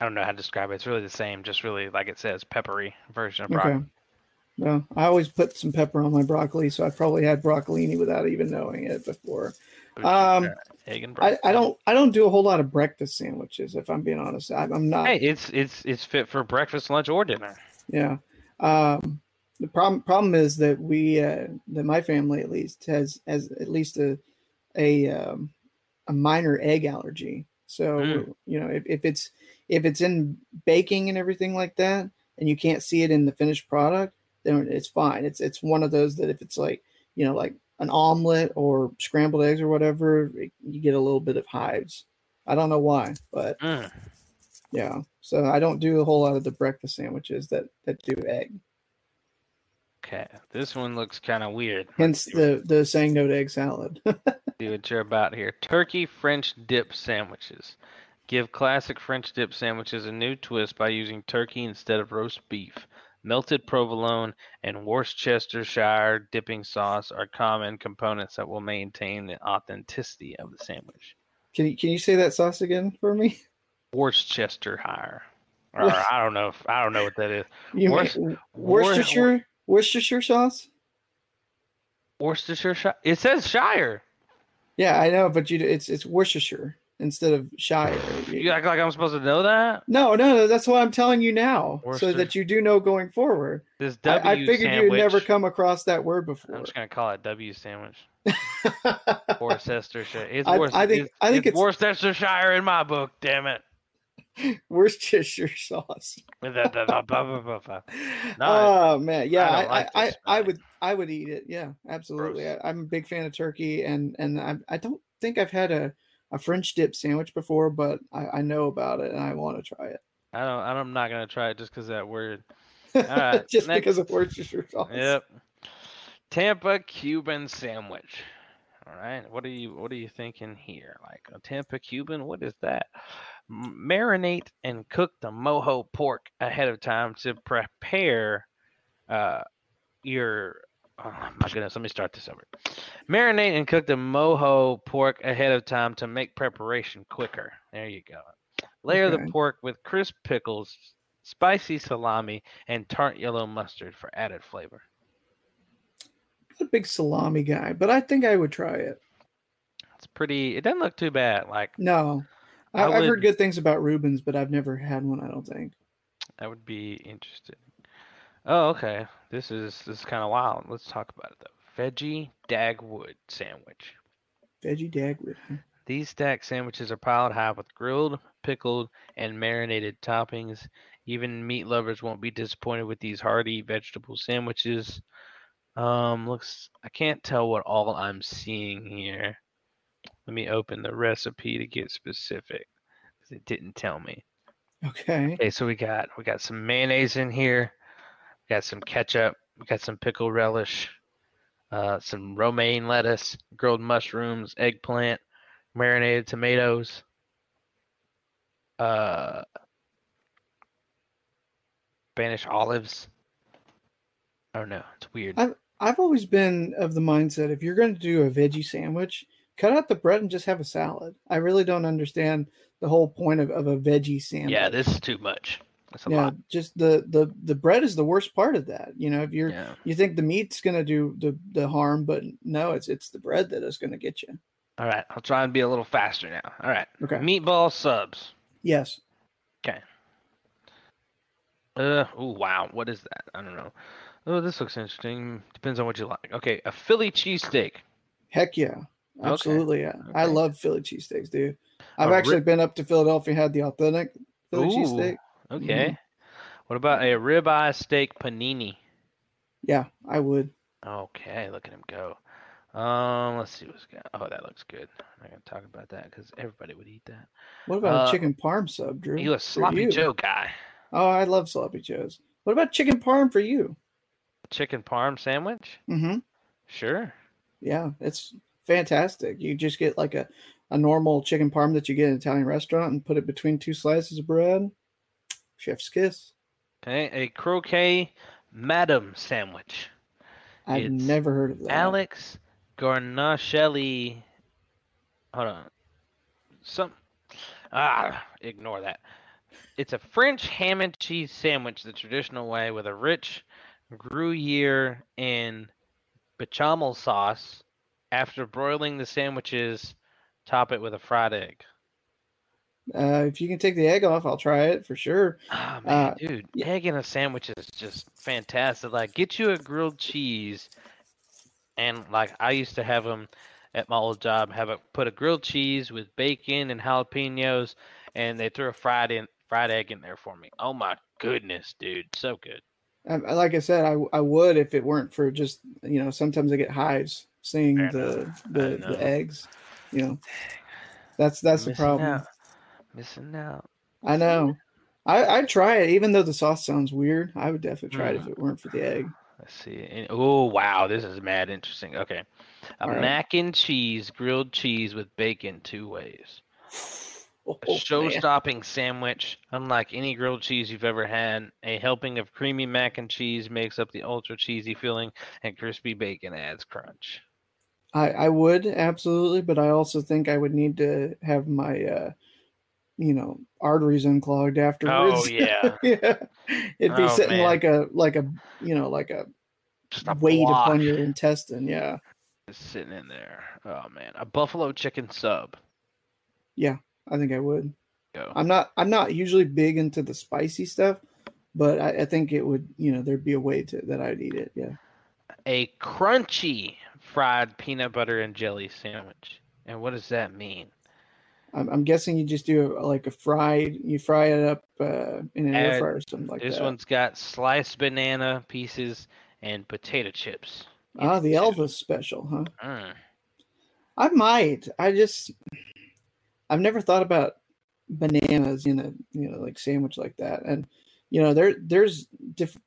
S13: I don't know how to describe it. It's really the same, just really like it says, peppery version of broccoli.
S11: Okay. No, I always put some pepper on my broccoli, so I probably had broccolini without even knowing it before. Um,
S13: Egg and
S11: I, I don't I don't do a whole lot of breakfast sandwiches, if I'm being honest. I, I'm not.
S13: Hey, it's it's it's fit for breakfast, lunch, or dinner.
S11: Yeah. Um, the problem problem is that we uh, that my family at least has has at least a a um, a minor egg allergy. So
S13: Mm.
S11: you know if, if it's if it's in baking and everything like that, and you can't see it in the finished product, then it's fine. It's it's one of those that if it's like you know like an omelet or scrambled eggs or whatever, it, you get a little bit of hives. I don't know why, but
S13: Mm.
S11: yeah. So I don't do a whole lot of the breakfast sandwiches that that do egg.
S13: Okay, this one looks kind of weird.
S11: Hence the the saying no to egg salad.
S13: See what you're about here. Turkey French dip sandwiches. Give classic French dip sandwiches a new twist by using turkey instead of roast beef. Melted provolone and Worcestershire dipping sauce are common components that will maintain the authenticity of the sandwich.
S11: can you can you say that sauce again for me?
S13: Worcestershire. Or I don't know. If, I don't know what that is. Worc-
S11: mean Worcestershire Worcestershire sauce?
S13: Worcestershire. It says Shire.
S11: Yeah, I know, but you it's it's Worcestershire instead of Shire.
S13: You act like I'm supposed to know that.
S11: No, no, no, that's why I'm telling you now, so that you do know going forward.
S13: This
S11: I, I
S13: W
S11: figured you
S13: sandwich.
S11: had never come across that word before.
S13: I'm just gonna call it W sandwich. Worcestershire. It's,
S11: I-
S13: Worc-
S11: I think- I think it's-
S13: Worcestershire in my book. Damn it.
S11: Worcestershire sauce. Oh man, yeah,
S13: I
S11: I I,
S13: like
S11: I, I, would I would eat it. Yeah, absolutely. I, I'm a big fan of turkey, and and I, I don't think I've had a, a French dip sandwich before, but I, I know about it and I want to try it.
S13: I don't. I'm not gonna try it just because that word. All right.
S11: Just because of
S13: next.
S11: Worcestershire sauce.
S13: Yep. Tampa Cuban sandwich. All right. What are you What are you thinking here? Like a Tampa Cuban? What is that? Marinate and cook the mojo pork ahead of time to prepare uh, your. Oh my goodness! Let me start this over. Marinate and cook the mojo pork ahead of time to make preparation quicker. There you go. Layer
S11: Okay.
S13: the pork with crisp pickles, spicy salami, and tart yellow mustard for added flavor.
S11: I'm a big salami guy, but I think I would try it.
S13: It's pretty. It doesn't look too bad. Like
S11: No,
S13: I
S11: I've heard good things about Reubens, but I've never had one. I don't think.
S13: that would be interesting. Oh, okay. This is this is kind of wild. Let's talk about it though. Veggie Dagwood sandwich.
S11: Veggie Dagwood. huh?
S13: These stack sandwiches are piled high with grilled, pickled, and marinated toppings. Even meat lovers won't be disappointed with these hearty vegetable sandwiches. Um, looks I can't tell what all I'm seeing here. Let me open the recipe to get specific because it didn't tell me.
S11: Okay.
S13: Okay, so we got we got some mayonnaise in here, got some ketchup, got some pickle relish, uh, some romaine lettuce, grilled mushrooms, eggplant, marinated tomatoes, uh, Spanish olives. I don't know. It's weird.
S11: I've I've always been of the mindset if you're going to do a veggie sandwich, cut out the bread and just have a salad. I really don't understand the whole point of, of a veggie sandwich.
S13: Yeah, this is too much. That's a
S11: yeah,
S13: lot.
S11: just the the the bread is the worst part of that. You know, if you're
S13: Yeah.
S11: you think the meat's going to do the the harm, but no, it's it's the bread that is going to get you.
S13: All right, I'll try and be a little faster now. All right.
S11: Okay.
S13: Meatball subs.
S11: Yes.
S13: Okay. Uh, oh wow, what is that? I don't know. Oh, this looks interesting. Depends on what you like. Okay, a Philly cheesesteak.
S11: Heck yeah.
S13: Okay.
S11: Absolutely. Yeah. I love Philly cheesesteaks, dude. I've
S13: A
S11: actually
S13: rib-
S11: been up to Philadelphia, had the authentic Philly cheesesteak.
S13: Okay.
S11: Mhm.
S13: What about a ribeye steak panini?
S11: Yeah, I would.
S13: Okay, look at him go. Um, let's see what's got. Oh, that looks good. I'm not gonna talk about that because everybody would eat that.
S11: What about
S13: Uh,
S11: a chicken parm sub, Drew?
S13: You a sloppy
S11: you?
S13: Joe guy?
S11: Oh, I love sloppy joes. What about chicken parm for you?
S13: Chicken parm sandwich?
S11: Mm-hmm.
S13: Sure.
S11: Yeah, it's fantastic. You just get like a, a normal chicken parm that you get in an Italian restaurant and put it between two slices of bread. Chef's kiss.
S13: Okay, a croque madame sandwich.
S11: I've
S13: It's
S11: never heard of that.
S13: Alex Guarnaschelli. Hold on. Some. Ah, ignore that. It's a French ham and cheese sandwich the traditional way with a rich Gruyere and bechamel sauce. After broiling the sandwiches, top it with a fried egg.
S11: Uh, if you can take the egg off, I'll try it for sure.
S13: Ah, man,
S11: Uh,
S13: dude, egg in a sandwich is just fantastic. Like, get you a grilled cheese, and like I used to have them at my old job. Have a put a grilled cheese with bacon and jalapenos, and they threw a fried in fried egg in there for me. Oh my goodness, dude, so good.
S11: Um, like I said, I, I would if it weren't for just you know sometimes I get hives seeing
S13: Fair
S11: the
S13: enough.
S11: The, the eggs. You know, that's that's the problem.
S13: out. Missing out.
S11: I know. I I'd try it even though the sauce sounds weird. I would definitely try it
S13: Mm.
S11: if it weren't for the egg.
S13: Let's see. Oh wow, this is mad interesting. Okay, a
S11: right.
S13: mac and cheese grilled cheese with bacon two ways.
S11: Oh,
S13: A show-stopping sandwich, unlike any grilled cheese you've ever had. A helping of creamy mac and cheese makes up the ultra cheesy filling, and crispy bacon adds crunch.
S11: I I would absolutely, but I also think I would need to have my uh you know arteries unclogged oh, afterwards.
S13: Oh yeah,
S11: yeah. It'd be
S13: Oh,
S11: sitting
S13: man.
S11: like a like a you know like a
S13: Just a
S11: weight
S13: block.
S11: upon your intestine. Yeah.
S13: Just sitting in there. Oh man, a buffalo chicken sub.
S11: Yeah, I think I would.
S13: Go.
S11: I'm not I'm not usually big into the spicy stuff, but I, I think it would you know there'd be a way to that I'd eat it. Yeah.
S13: A crunchy fried peanut butter and jelly sandwich. And what does that mean?
S11: I'm, I'm guessing you just do a, like a fried you fry it up uh, in an air fryer or something like
S13: this
S11: that.
S13: This one's got sliced banana pieces and potato chips.
S11: Ah, the Elvis special, huh?
S13: Mm.
S11: I might. I just I've never thought about bananas in a you know like sandwich like that, and you know there there's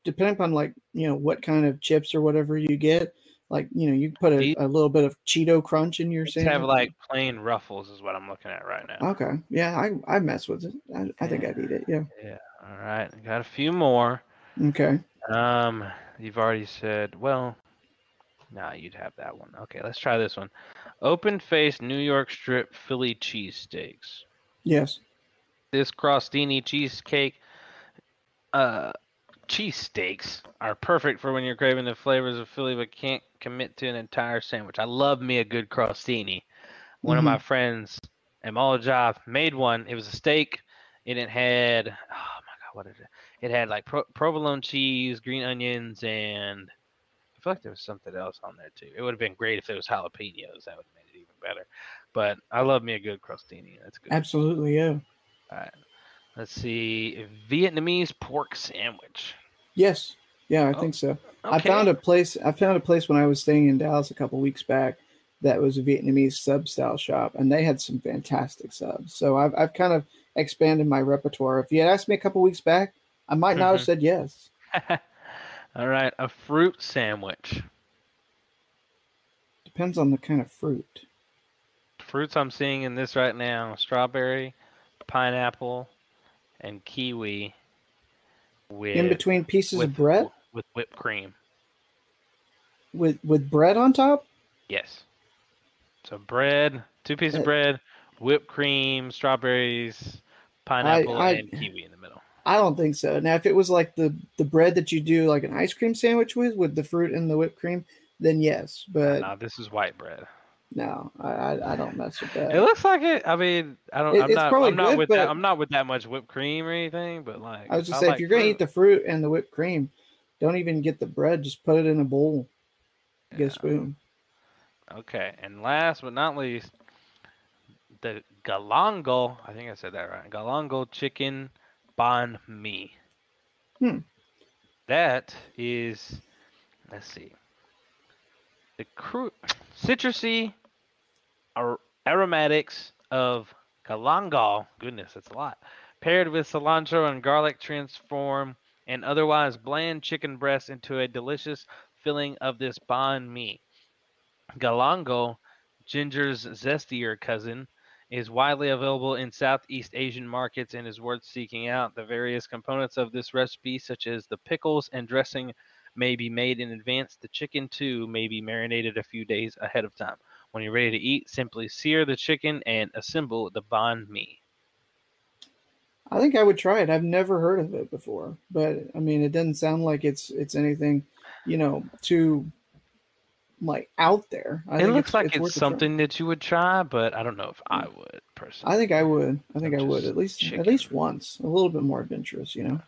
S11: depending upon like you know what kind of chips or whatever you get. Like you know you put a, a little bit of Cheeto crunch in your sandwich.
S13: have like plain ruffles is what I'm looking at right now.
S11: okay, yeah, I I mess with it. I, I think I'd eat it. Yeah.
S13: Yeah. All right. Got a few more.
S11: Okay.
S13: Um, you've already said. Well, nah, you'd have that one. Okay, let's try this one. Open faced New York strip Philly cheesesteaks.
S11: Yes.
S13: This crostini cheesecake, uh, cheesesteaks are perfect for when you're craving the flavors of Philly but can't commit to an entire sandwich. I love me a good crostini. One of my
S11: Mhm.
S13: friends at job made one. It was a steak, and it had oh my god, what is it? It had like pro- provolone cheese, green onions, and I feel like there was something else on there too. It would have been great if it was jalapenos. That would have made it even better. But I love me a good crostini. That's good.
S11: Absolutely. Yeah.
S13: All right. Let's see. Vietnamese pork sandwich.
S11: Yes. Yeah, I
S13: Oh,
S11: think so. I found a place. I found a place when I was staying in Dallas a couple weeks back that was a Vietnamese sub style shop, and they had some fantastic subs. So I've I've kind of expanded my repertoire. If you had asked me a couple weeks back, I might not have
S13: Mhm.
S11: said yes.
S13: All right. A fruit sandwich.
S11: Depends on the kind of fruit.
S13: fruits I'm seeing in this right now: strawberry, pineapple, and kiwi. With
S11: In between pieces
S13: with,
S11: of bread
S13: with whipped cream.
S11: with with bread on top.
S13: Yes. So bread, two pieces
S11: Uh,
S13: of bread, whipped cream, strawberries, pineapple,
S11: I-
S13: and kiwi in the middle.
S11: I don't think so. Now, if it was like the the bread that you do like an ice cream sandwich with, with the fruit and the whipped cream, then yes. But
S13: No, this is white bread.
S11: No, I I, I don't mess with that.
S13: It looks like it. I mean, I don't.
S11: It-
S13: I'm
S11: it's
S13: not.
S11: probably
S13: I'm not
S11: good,
S13: with
S11: but-
S13: that. I'm not with that much whipped cream or anything. But like,
S11: I was just
S13: I
S11: saying,
S13: like
S11: if you're gonna eat the fruit and the whipped cream, don't even get the bread. Just put it in a bowl. Get a spoon.
S13: Okay, and last but not least, the galangal. I think I said that right. Galangal chicken banh mi.
S11: Hmm.
S13: That is, let's see, the cru- citrusy ar- aromatics of galangal. Goodness, that's a lot. Paired with cilantro and garlic, transform an otherwise bland chicken breast into a delicious filling of this banh mi. Galangal, ginger's zestier cousin, is widely available in Southeast Asian markets and is worth seeking out. The various components of this recipe, such as the pickles and dressing, may be made in advance. The chicken, too, may be marinated a few days ahead of time. When you're ready to eat, simply sear the chicken and assemble the banh mi.
S11: I think I would try it. I've never heard of it before, but I mean, it doesn't sound like it's it's anything, you know, too like out there. I
S13: it looks like it's,
S11: worth a try.
S13: something that you would try, but I don't know if I would personally.
S11: I think I would. I think I would at least
S13: chicken.
S11: at least once. A little bit more adventurous, you know.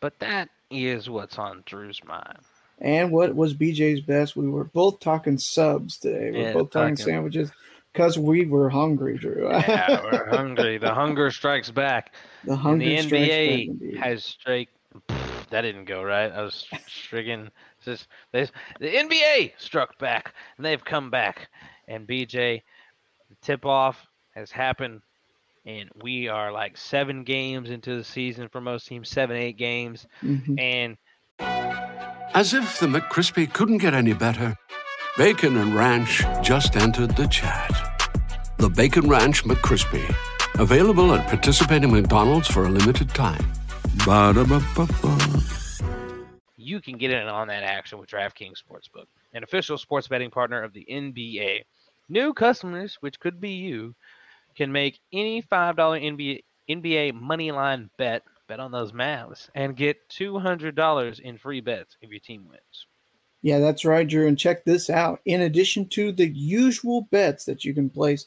S13: But that is what's on Drew's mind.
S11: And what was BJ's best? We were both talking subs today. We're
S13: Yeah,
S11: both talking
S13: talking-
S11: sandwiches because we were hungry, Drew.
S13: Yeah, we're hungry. The hunger strikes back.
S11: The
S13: And
S11: hunger
S13: the
S11: back
S13: NBA
S11: indeed.
S13: has strike. Pff, that didn't go right. I was stricken. Just they, the NBA struck back, and they've come back. And BJ, the tip off has happened, and we are like seven games into the season for most teams, seven, eight games,
S11: Mhm.
S13: and
S17: As if the McCrispy couldn't get any better, Bacon and Ranch just entered the chat. The Bacon Ranch McCrispy, available at participating McDonald's for a limited time. Ba-da-ba-ba-ba.
S13: you can get in on that action with DraftKings Sportsbook, an official sports betting partner of the NBA. New customers, which could be you, can make any $5 NBA, NBA money line bet, bet on those Mavs, and get $200 in free bets if your team wins.
S11: Yeah, that's right, Drew. And check this out. In addition to the usual bets that you can place,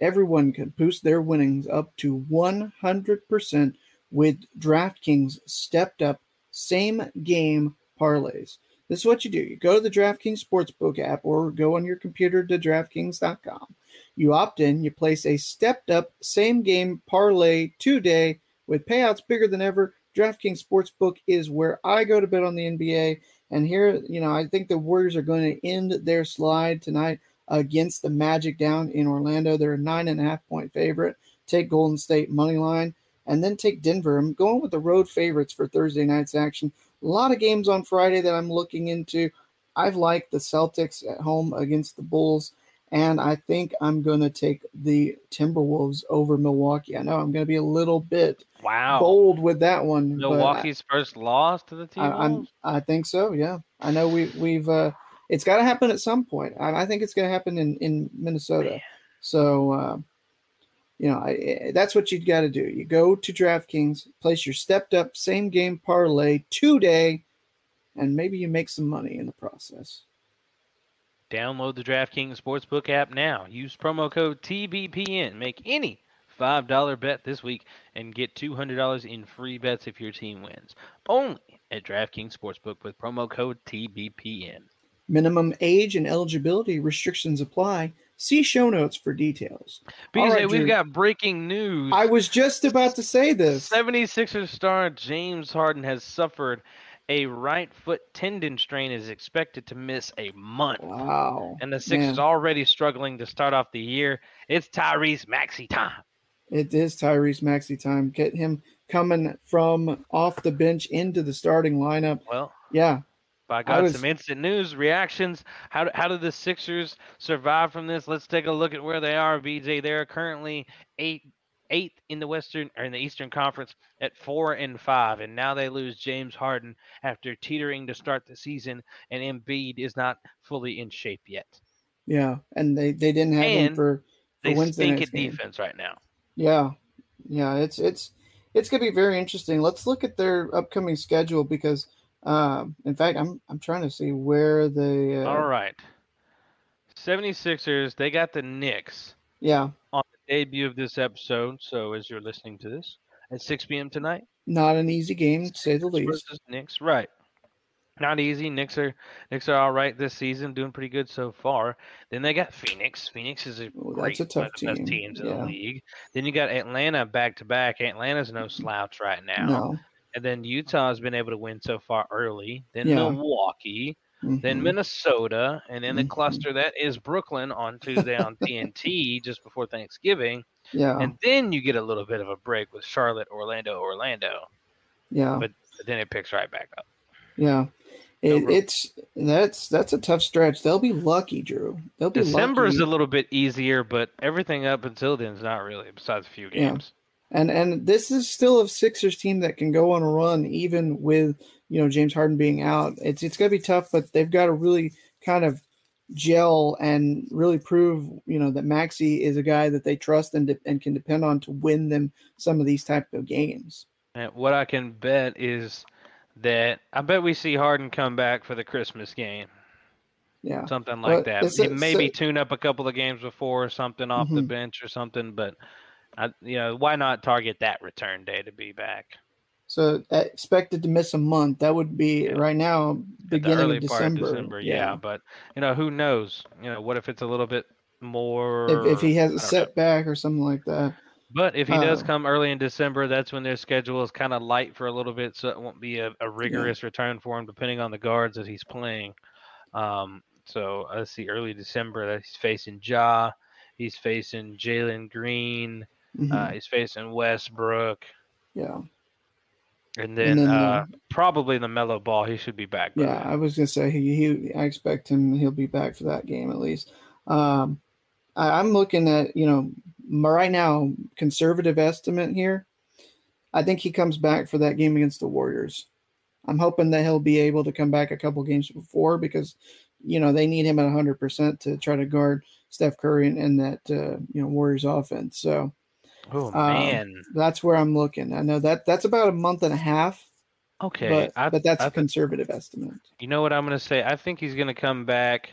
S11: everyone can boost their winnings up to 100% with DraftKings stepped up same game parlays. This is what you do you go to the DraftKings Sportsbook app or go on your computer to DraftKings.com. You opt in, you place a stepped up same game parlay today with payouts bigger than ever. DraftKings Sportsbook is where I go to bet on the NBA. And here, you know, I think the Warriors are going to end their slide tonight against the Magic down in Orlando. They're a nine and a half point favorite. Take Golden State money line and then take Denver. I'm going with the road favorites for Thursday night's action. A lot of games on Friday that I'm looking into. I've liked the Celtics at home against the Bulls, and I think I'm going to take the Timberwolves over Milwaukee. I know I'm going to be a little bit
S13: Wow.
S11: bold with that one. but I-
S13: Milwaukee's first loss to the team.
S11: I, I think so. Yeah, I know we we've. Uh, it's got to happen at some point. I, I think it's going to happen in in Minnesota. So, uh, you know, I, I- that's what you've got to do. You go to DraftKings, place your stepped up same game parlay today, and maybe you make some money in the process.
S13: Download the DraftKings Sportsbook app now. Use promo code TBPN. Make any $5 bet this week and get $200 in free bets if your team wins. Only at DraftKings Sportsbook with promo code TBPN.
S11: Minimum age and eligibility restrictions apply. See show notes for details.
S13: BJ,
S11: right,
S13: we've
S11: Drew.
S13: got breaking news.
S11: I was just about to say this.
S13: 76ers star James Harden has suffered a right foot tendon strain is expected to miss a month.
S11: Wow.
S13: And the Sixers
S11: man.
S13: already struggling to start off the year. It's Tyrese Maxey time.
S11: It is Tyrese Maxey time. Get him coming from off the bench into the starting lineup.
S13: Well,
S11: Yeah,
S13: I
S11: I
S13: got
S11: was-
S13: some instant news reactions. How how did the Sixers survive from this? Let's take a look at where they are. BJ, they're currently eight eighth in the Western or in the Eastern Conference at four and five, and now they lose James Harden after teetering to start the season, and Embiid is not fully in shape yet.
S11: Yeah, and they they didn't have him for, for
S13: They
S11: Wednesday
S13: stink at
S11: game.
S13: defense right now.
S11: Yeah, yeah, it's it's it's gonna be very interesting. Let's look at their upcoming schedule because, um, in fact, I'm I'm trying to see where they. Uh,
S13: All right. 76ers, they got the Knicks
S11: Yeah,
S13: on debut of this episode. So as you're listening to this at 6 p.m. tonight,
S11: not an easy game to say the least.
S13: Knicks, right? Not easy. Knicks are Knicks are all right this season, doing pretty good so far. Then they got Phoenix. Phoenix is a great
S11: a
S13: one
S11: tough
S13: of the best
S11: team,
S13: teams in
S11: yeah.
S13: the league. Then you got Atlanta back to back. Atlanta's no slouch right now.
S11: No.
S13: And then Utah has been able to win so far early. Then
S11: Yeah.
S13: Milwaukee. Then
S11: Mhm.
S13: Minnesota, and then the
S11: Mhm.
S13: cluster that is Brooklyn on Tuesday on TNT just before Thanksgiving.
S11: Yeah.
S13: And then you get a little bit of a break with Charlotte, Orlando, Orlando.
S11: Yeah.
S13: But, but then it picks right back up.
S11: Yeah, it, it's that's that's a tough stretch. They'll be lucky, Drew. They'll be
S13: December is a little bit easier, but everything up until then is not really, besides a few games.
S11: And and this is still a Sixers team that can go on a run even with you know James Harden being out. It's it's gonna be tough, but they've got to really kind of gel and really prove you know that Maxey is a guy that they trust and de- and can depend on to win them some of these type of games.
S13: And what I can bet is that I bet we see Harden come back for the Christmas game.
S11: Yeah,
S13: Something like
S11: But
S13: that. maybe
S11: so-
S13: tune up a couple of games before or something off the
S11: Mhm.
S13: bench or something, but I, you know, why not target that return day to be back?
S11: So expected to miss a month. That would be right now beginning
S13: early
S11: of
S13: part
S11: December.
S13: of December, yeah. But you know, who knows? You know, what if it's a little bit more?
S11: If, if he has a
S13: don't know.
S11: setback or something like that.
S13: But if he does
S11: Uh,
S13: come early in December, that's when their schedule is kind of light for a little bit, so it won't be a, a rigorous return for him, depending on the guards that he's playing. Um, so let's see, early December, that he's facing Ja, he's facing Jalen Green, uh,
S11: Mhm.
S13: he's facing Westbrook,
S11: Yeah.
S13: and then,
S11: then,
S13: uh,
S11: uh,
S13: probably LaMelo Ball. He should be back.
S11: Yeah, I was gonna say he, he I expect him he'll be back for that game at least. Um, I, I'm looking at you know right now conservative estimate here. I think he comes back for that game against the Warriors. I'm hoping that he'll be able to come back a couple games before because you know they need him at 100 percent to try to guard Steph Curry and, and that uh, you know Warriors offense. So
S13: Oh
S11: um,
S13: man.
S11: that's where I'm looking. I know that that's about a month and a half.
S13: Okay,
S11: but,
S13: I-
S11: but that's
S13: I
S11: a conservative estimate.
S13: You know what I'm going to say? I think he's going to come back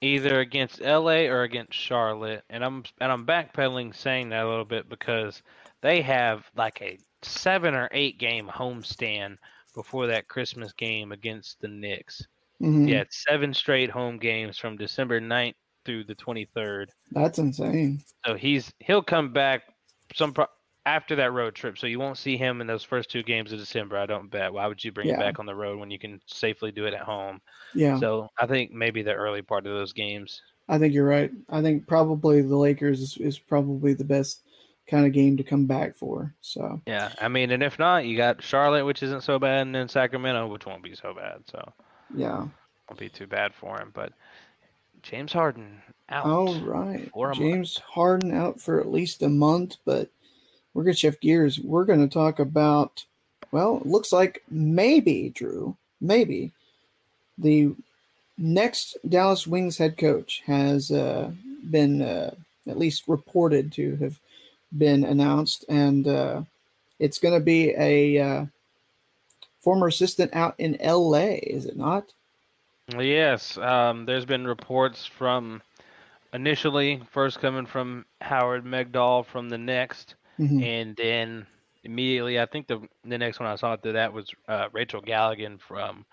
S13: either against LA or against Charlotte, and I'm and I'm backpedaling saying that a little bit because they have like a seven or eight game homestand before that Christmas game against the Knicks.
S11: Mhm.
S13: Yeah, seven straight home games from December 9th through the 23rd.
S11: That's insane.
S13: So he's he'll come back some pro- after that road trip. So you won't see him in those first two games of December. I don't bet. Why would you bring
S11: Yeah.
S13: him back on the road when you can safely do it at home?
S11: Yeah.
S13: So I think maybe the early part of those games.
S11: I think you're right. I think probably the Lakers is, is probably the best kind of game to come back for. So
S13: Yeah, I mean, and if not, you got Charlotte, which isn't so bad, and then Sacramento, which won't be so bad. So
S11: yeah.
S13: won't be too bad for him. But James Harden out.
S11: All right.
S13: a month.
S11: James Harden out for at least a month, but we're gonna shift gears. We're gonna talk about well, it looks like maybe, Drew, maybe the next Dallas Wings head coach has uh, been uh, at least reported to have been announced, and uh, it's going to be a uh, former assistant out in L.A. Is it not?
S13: Yes, um, there's been reports from initially first coming from Howard Megdal from the next,
S11: Mhm.
S13: and then immediately I think the the next one I saw after that was uh, Rachel Galligan from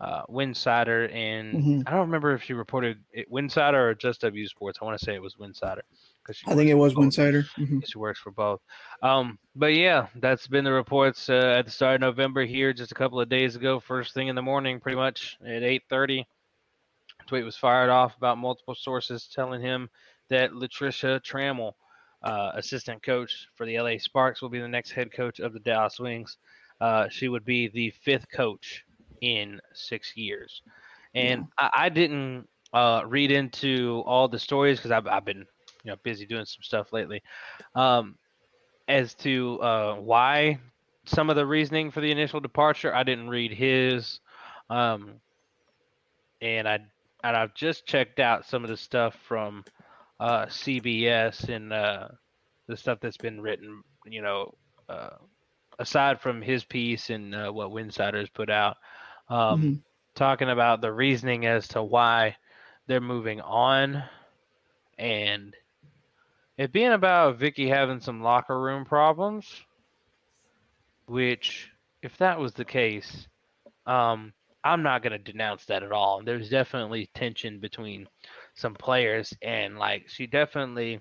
S13: uh, Winsider, and
S11: Mhm.
S13: I don't remember if she reported it Winsider or just W Sports. I want to say it was Winsider because
S11: I think it was Winsider. Mhm.
S13: she works for both. Um, but yeah, that's been the reports uh, at the start of November here, just a couple of days ago. First thing in the morning, pretty much at 8:30. Tweet was fired off about multiple sources telling him that Latricia Trammell, uh, assistant coach for the LA Sparks, will be the next head coach of the Dallas Wings. Uh, she would be the fifth coach in six years. And I, I didn't uh, read into all the stories because I've, I've been you know busy doing some stuff lately um, as to uh, why some of the reasoning for the initial departure. I didn't read his, um, and I and I've just checked out some of the stuff from uh, CBS and uh, the stuff that's been written. You know, uh, aside from his piece and uh, what Winsiders put out, um,
S11: Mm-hmm.
S13: talking about the reasoning as to why they're moving on, and it being about Vickie having some locker room problems. Which, if that was the case, um, I'm not going to denounce that at all. There's definitely tension between some players, and like she definitely.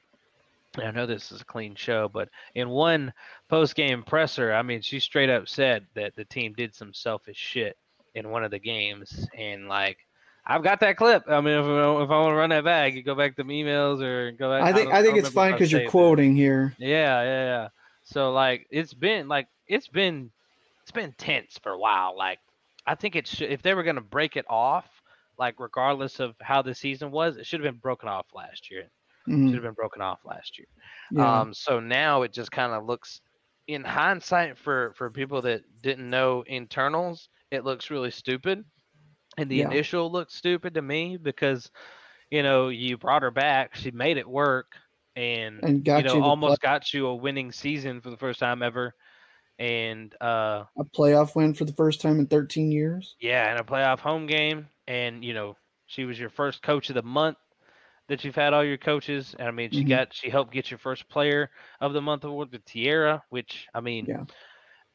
S13: I know this is a clean show, but in one post game presser, I mean, she straight up said that the team did some selfish shit in one of the games, and like. I've got that clip. I mean, if, if I want to run that back, you go back to emails or go back.
S11: I think
S13: don't-
S11: I think it's fine because you're
S13: it.
S11: quoting here.
S13: Yeah, yeah, yeah. So like it's been like it's been it's been tense for a while. Like I think it should if they were gonna break it off, like regardless of how the season was, it should have been broken off last year.
S11: Mhm.
S13: Should have been broken off last year.
S11: Yeah.
S13: Um so now it just kind of looks in hindsight for for people that didn't know internals, it looks really stupid. And the
S11: Yeah.
S13: initial looked stupid to me because you know, you brought her back, she made it work and,
S11: And got
S13: you know
S11: you
S13: almost
S11: play-
S13: got you a winning season for the first time ever. And uh
S11: A playoff win for the first time in 13 years.
S13: yeah, and a playoff home game and you know, she was your first coach of the month that you've had all your coaches. And I mean she
S11: Mhm.
S13: got she helped get your first player of the month award with Teaira, which I mean
S11: Yeah.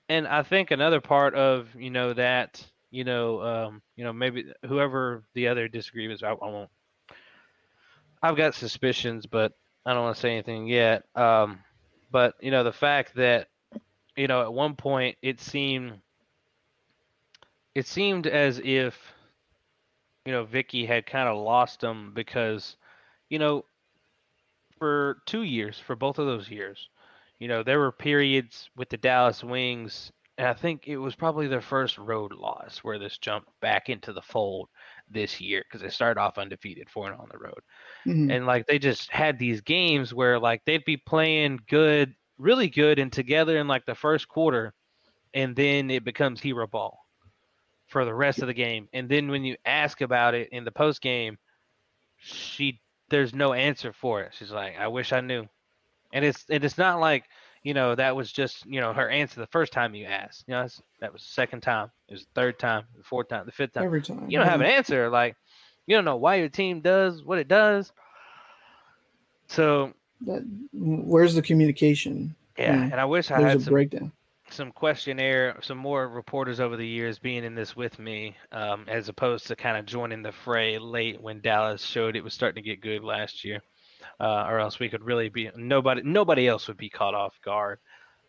S13: and I think another part of you know that you know um, you know maybe whoever the other disagreements I, I won't. I've got suspicions, but I don't want to say anything yet. Um, but you know the fact that you know at one point it seemed it seemed as if you know Vickie had kind of lost them because you know for two years for both of those years you know, there were periods with the Dallas Wings, and I think it was probably their first road loss where this jumped back into the fold this year because they started off undefeated, four and on the road.
S11: Mhm.
S13: And like they just had these games where like they'd be playing good, really good, and together in like the first quarter, and then it becomes hero ball for the rest of the game. And then when you ask about it in the post game, she there's no answer for it. She's like, I wish I knew and it's and it's not like you know that was just you know her answer the first time you asked. You know that's, that was the second time it was the third time the fourth time the fifth time.
S11: Every time,
S13: you don't have an answer like you don't know why your team does what it does. So
S11: That, where's the communication?
S13: yeah and i wish i had some
S11: breakdown.
S13: some questionnaire, some more reporters over the years being in this with me, um, as opposed to kind of joining the fray late when Dallas showed it was starting to get good last year, uh, or else we could really be nobody nobody else would be caught off guard.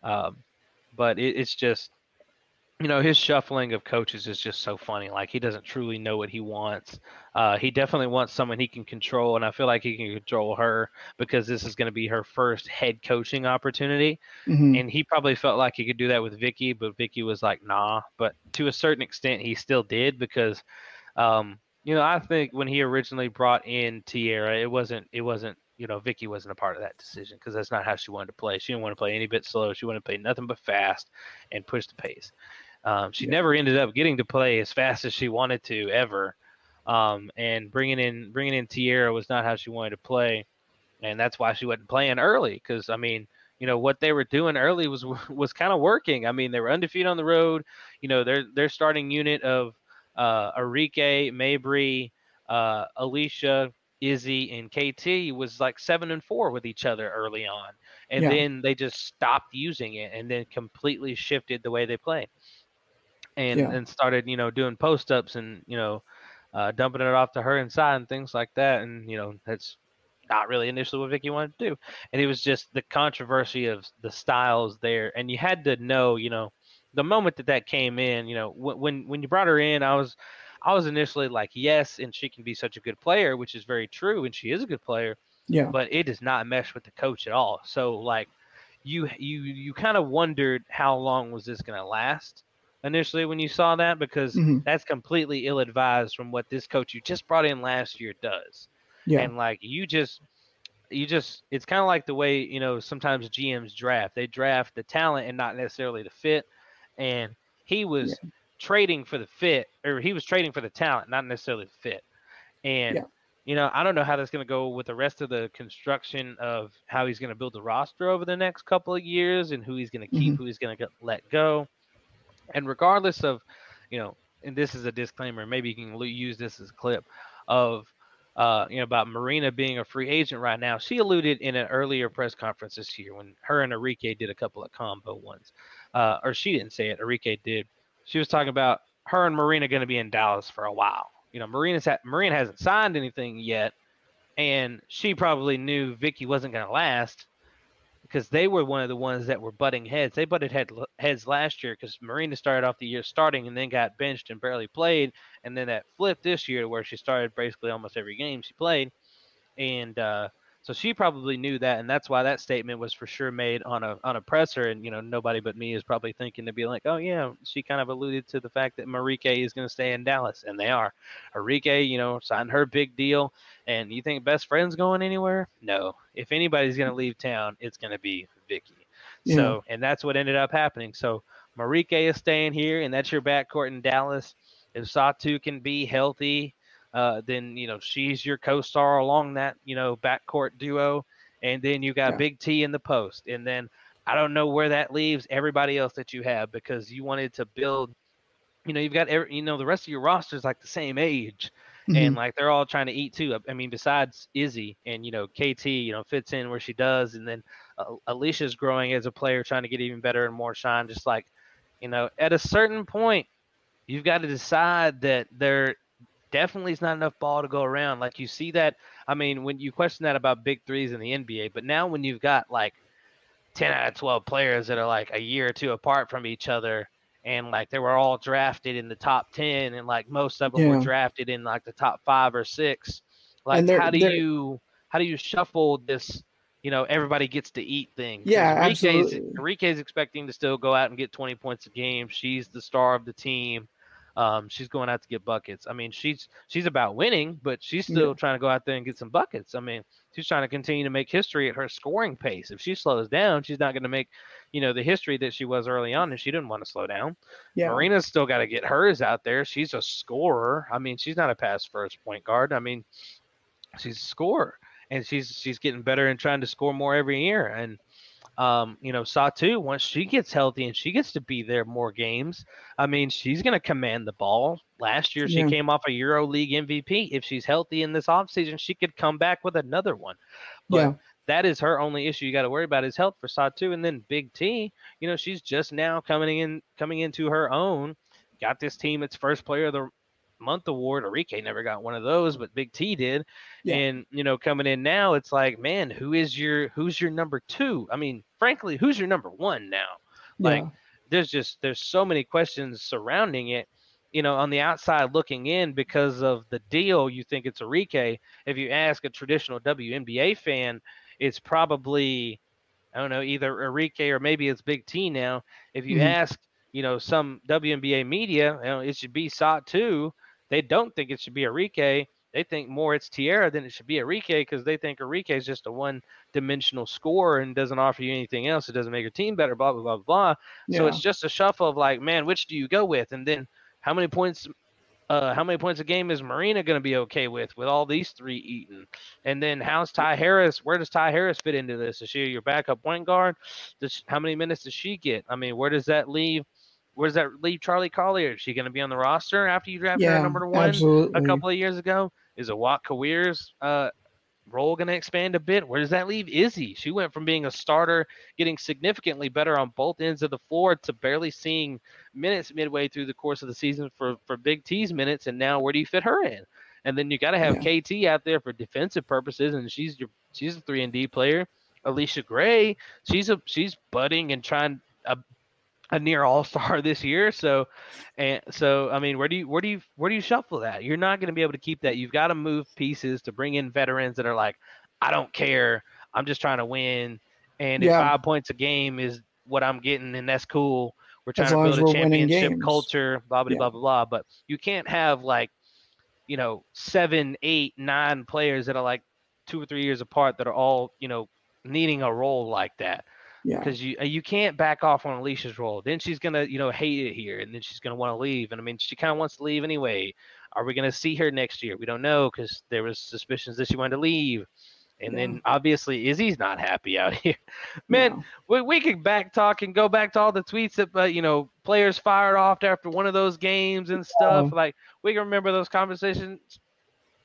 S13: Um, but it, it's just, you know, his shuffling of coaches is just so funny. Like he doesn't truly know what he wants. Uh, he definitely wants someone he can control, and I feel like he can control her because this is going to be her first head coaching opportunity.
S11: Mhm.
S13: And he probably felt like he could do that with Vickie, but Vickie was like, nah. But to a certain extent, he still did because, um, you know, I think when he originally brought in Teaira, it wasn't, it wasn't, you know, Vickie wasn't a part of that decision because that's not how she wanted to play. She didn't want to play any bit slow. She wanted to play nothing but fast and push the pace. Um, she never ended up getting to play as fast as she wanted to ever. Um, and bringing in bringing in Teaira was not how she wanted to play, and that's why she wasn't playing early. Because I mean, you know what they were doing early was was kind of working. I mean, they were undefeated on the road. You know, their their starting unit of uh, Arike, Mabrey, uh, Allisha, Izzy, and KT was like seven and four with each other early on, and
S11: Yeah.
S13: then they just stopped using it, and then completely shifted the way they play, and
S11: Yeah.
S13: and started you know doing post ups and you know uh, dumping it off to her inside and things like that, and you know that's not really initially what Vickie wanted to do. And it was just the controversy of the styles there. And you had to know, you know, the moment that that came in, you know, when when, when you brought her in, I was I was initially like, yes, and she can be such a good player, which is very true, and she is a good player.
S11: Yeah.
S13: But it does not mesh with the coach at all. So like you you you kind of wondered how long was this going to last initially when you saw that because
S11: Mhm.
S13: that's completely ill advised from what this coach you just brought in last year does.
S11: Yeah.
S13: And like you just you just it's kind of like the way, you know, sometimes GMs draft. They draft the talent and not necessarily the fit. And he was trading for the fit or he was trading for the talent, not necessarily the fit. And
S11: Yeah.
S13: you know, I don't know how that's going to go with the rest of the construction of how he's going to build the roster over the next couple of years and who he's going to keep,
S11: Mhm.
S13: who he's going to let go. And regardless of, you know, and this is a disclaimer, maybe you can use this as a clip of, uh, you know, about Marina being a free agent right now. She alluded in an earlier press conference this year when her and Enrique did a couple of combo ones, uh, or she didn't say it, Enrique did. She was talking about her and Marina going to be in Dallas for a while. You know, Marina's ha- Marina hasn't signed anything yet, and she probably knew Vickie wasn't going to last because they were one of the ones that were butting heads. They butted head, heads last year because Marina started off the year starting and then got benched and barely played, and then that flipped this year where she started basically almost every game she played, and uh, so she probably knew that, and that's why that statement was for sure made on a on a presser, and you know nobody but me is probably thinking to be like, oh yeah, she kind of alluded to the fact that Marike is going to stay in Dallas, and they are. Arike, you know, signed her big deal, and you think best friend's going anywhere? No. If anybody's going to leave town, it's going to be Vickie.
S11: Yeah.
S13: So, and that's what ended up happening. So, Marike is staying here, and that's your backcourt in Dallas. If Satou can be healthy, uh, then you know she's your co-star along that you know backcourt duo, and then you got
S11: Yeah.
S13: Big T in the post, and then I don't know where that leaves everybody else that you have because you wanted to build. You know, you've got every, you know the rest of your roster is like the same age, and
S11: Mhm.
S13: like they're all trying to eat too. I mean, besides Izzy and you know KT, you know fits in where she does, and then uh, Allisha's growing as a player, trying to get even better and more shine. Just like you know, at a certain point, you've got to decide that there definitely is not enough ball to go around. Like you see that. I mean, when you question that about big threes in the NBA, but now when you've got like 10 out of 12 players that are like a year or two apart from each other and like they were all drafted in the top 10 and like most of them were drafted in like the top 5 or 6 like how do you how do you shuffle this you know everybody gets to eat thing 'Cause
S11: Yeah,
S13: Arike's,
S11: absolutely.
S13: Arike's expecting to still go out and get 20 points a game she's the star of the team um, she's going out to get buckets. I mean, she's she's about winning, but she's still
S11: Yeah.
S13: trying to go out there and get some buckets. I mean, she's trying to continue to make history at her scoring pace. If she slows down, she's not going to make, you know, the history that she was early on, and she didn't want to slow down.
S11: Yeah.
S13: Marina's still got to get hers out there. She's a scorer. I mean, she's not a pass first point guard. I mean, she's a scorer, and she's she's getting better and trying to score more every year. And um, you know, Satou, once she gets healthy and she gets to be there more games, I mean, she's going to command the ball. Last year, she
S11: Yeah.
S13: came off a Euro League MVP. If she's healthy in this offseason, she could come back with another one. But
S11: Yeah.
S13: that is her only issue you got to worry about is health for Satou. And then Big T, you know, she's just now coming in, coming into her own. Got this team its first player of the month award. Arike never got one of those, but Big T did.
S11: Yeah.
S13: And you know, coming in now, it's like, man, who is your who's your number two? I mean, frankly, who's your number one now? Like,
S11: Yeah.
S13: there's just there's so many questions surrounding it. You know, on the outside looking in because of the deal, you think it's Arike. If you ask a traditional WNBA fan, it's probably I don't know, either Arike or maybe it's Big T now. If you
S11: Mhm.
S13: ask, you know, some WNBA media, you know, it should be Satou. They don't think it should be Arike. They think more it's Teaira than it should be Arike because they think Arike is just a one-dimensional scorer and doesn't offer you anything else. It doesn't make your team better. Blah blah blah blah. So it's just a shuffle of like, man, which do you go with? And then how many points? Uh, how many points a game is Marina going to be okay with with all these three eating? And then how's Ty Harris? Where does Ty Harris fit into this? Is she your backup point guard? Does how many minutes does she get? I mean, where does that leave? Where does that leave Charli Collier? Is she going to be on the roster after you draft her number one
S11: absolutely.
S13: a couple of years ago? Is Awak Kuier's uh, role going to expand a bit? Where does that leave Izzy? She went from being a starter, getting significantly better on both ends of the floor, to barely seeing minutes midway through the course of the season for for Big T's minutes. And now, where do you fit her in? And then you got to have KT out there for defensive purposes, and she's your she's a three and D player. Allisha Gray, she's a she's budding and trying a, a near all star this year. So, and so I mean, where do you where do you where do you shuffle that? You're not going to be able to keep that. You've got to move pieces to bring in veterans that are like, I don't care, I'm just trying to win, and if five points a game is what I'm getting, and that's cool. we're trying to build a championship culture, blah blah
S11: Yeah.
S13: blah blah blah. But you can't have like, you know, seven, eight, nine players that are like two or three years apart that are all you know needing a role like that.
S11: Yeah.
S13: Because you you can't back off on Allisha's role. Then she's gonna you know hate it here, and then she's gonna want to leave. And I mean, she kind of wants to leave anyway. Are we gonna see her next year? We don't know because there was suspicions that she wanted to leave. And then obviously Izzy's not happy out here. Man, we, we could back talk and go back to all the tweets that uh, you know players fired off after one of those games and stuff.
S11: Yeah.
S13: Like we can remember those conversations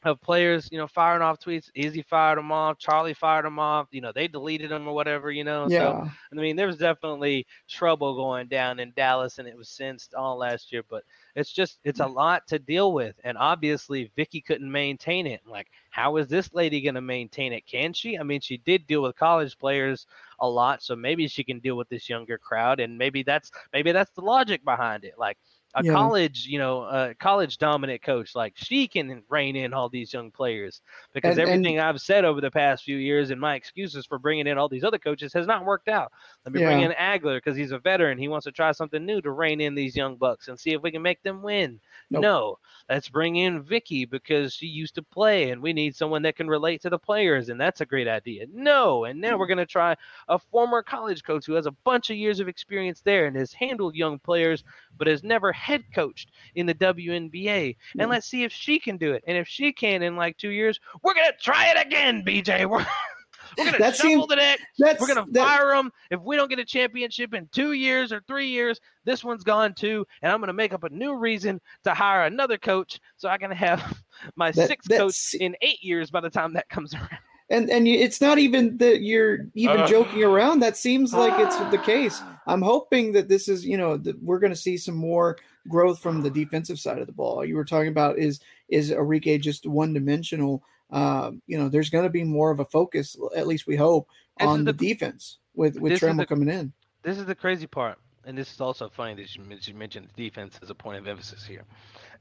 S13: of players, you know, firing off tweets. Izzy fired them off. Charli fired them off. You know, they deleted them or whatever. You know, so
S11: Yeah.
S13: I mean, there was definitely trouble going down in Dallas, and it was sensed all last year. But it's just it's a mm. lot to deal with, and obviously Vickie couldn't maintain it. Like, how is this lady going to maintain it? Can she? I mean, she did deal with college players a lot, so maybe she can deal with this younger crowd, and maybe that's maybe that's the logic behind it. Like a
S11: Yeah.
S13: college, you know, a college dominant coach, like she can rein in all these young players because
S11: And- and-
S13: everything I've said over the past few years and my excuses for bringing in all these other coaches has not worked out. Let me bring in Agler because he's a veteran. He wants to try something new to rein in these young bucks and see if we can make them win.
S11: Nope.
S13: No, let's bring in Vickie because she used to play and we need someone that can relate to the players and that's a great idea. No, and now we're going to try a former college coach who has a bunch of years of experience there and has handled young players but has never head coached in the WNBA. And hmm. let's see if she can do it. And if she can in like 2 years, we're going to try it again, BJ. We're we're gonna
S11: That
S13: shovel
S11: seems-
S13: the deck. We're gonna
S11: that-
S13: fire them if we don't get a championship in two years or three years. This one's gone too, and I'm gonna make up a new reason to hire another coach so I can have my
S11: That-
S13: sixth coach in eight years by the time that comes around.
S11: And and it's not even that you're even
S13: Uh.
S11: joking around that seems like it's the case i'm hoping that this is you know that we're going to see some more growth from the defensive side of the ball you were talking about is is Arike just one dimensional um you know there's going to be more of a focus at least we hope on the,
S13: the-
S11: defense with with Trammell coming in
S13: This is the crazy part, and this is also funny that you, men- you mentioned the defense as a point of emphasis here.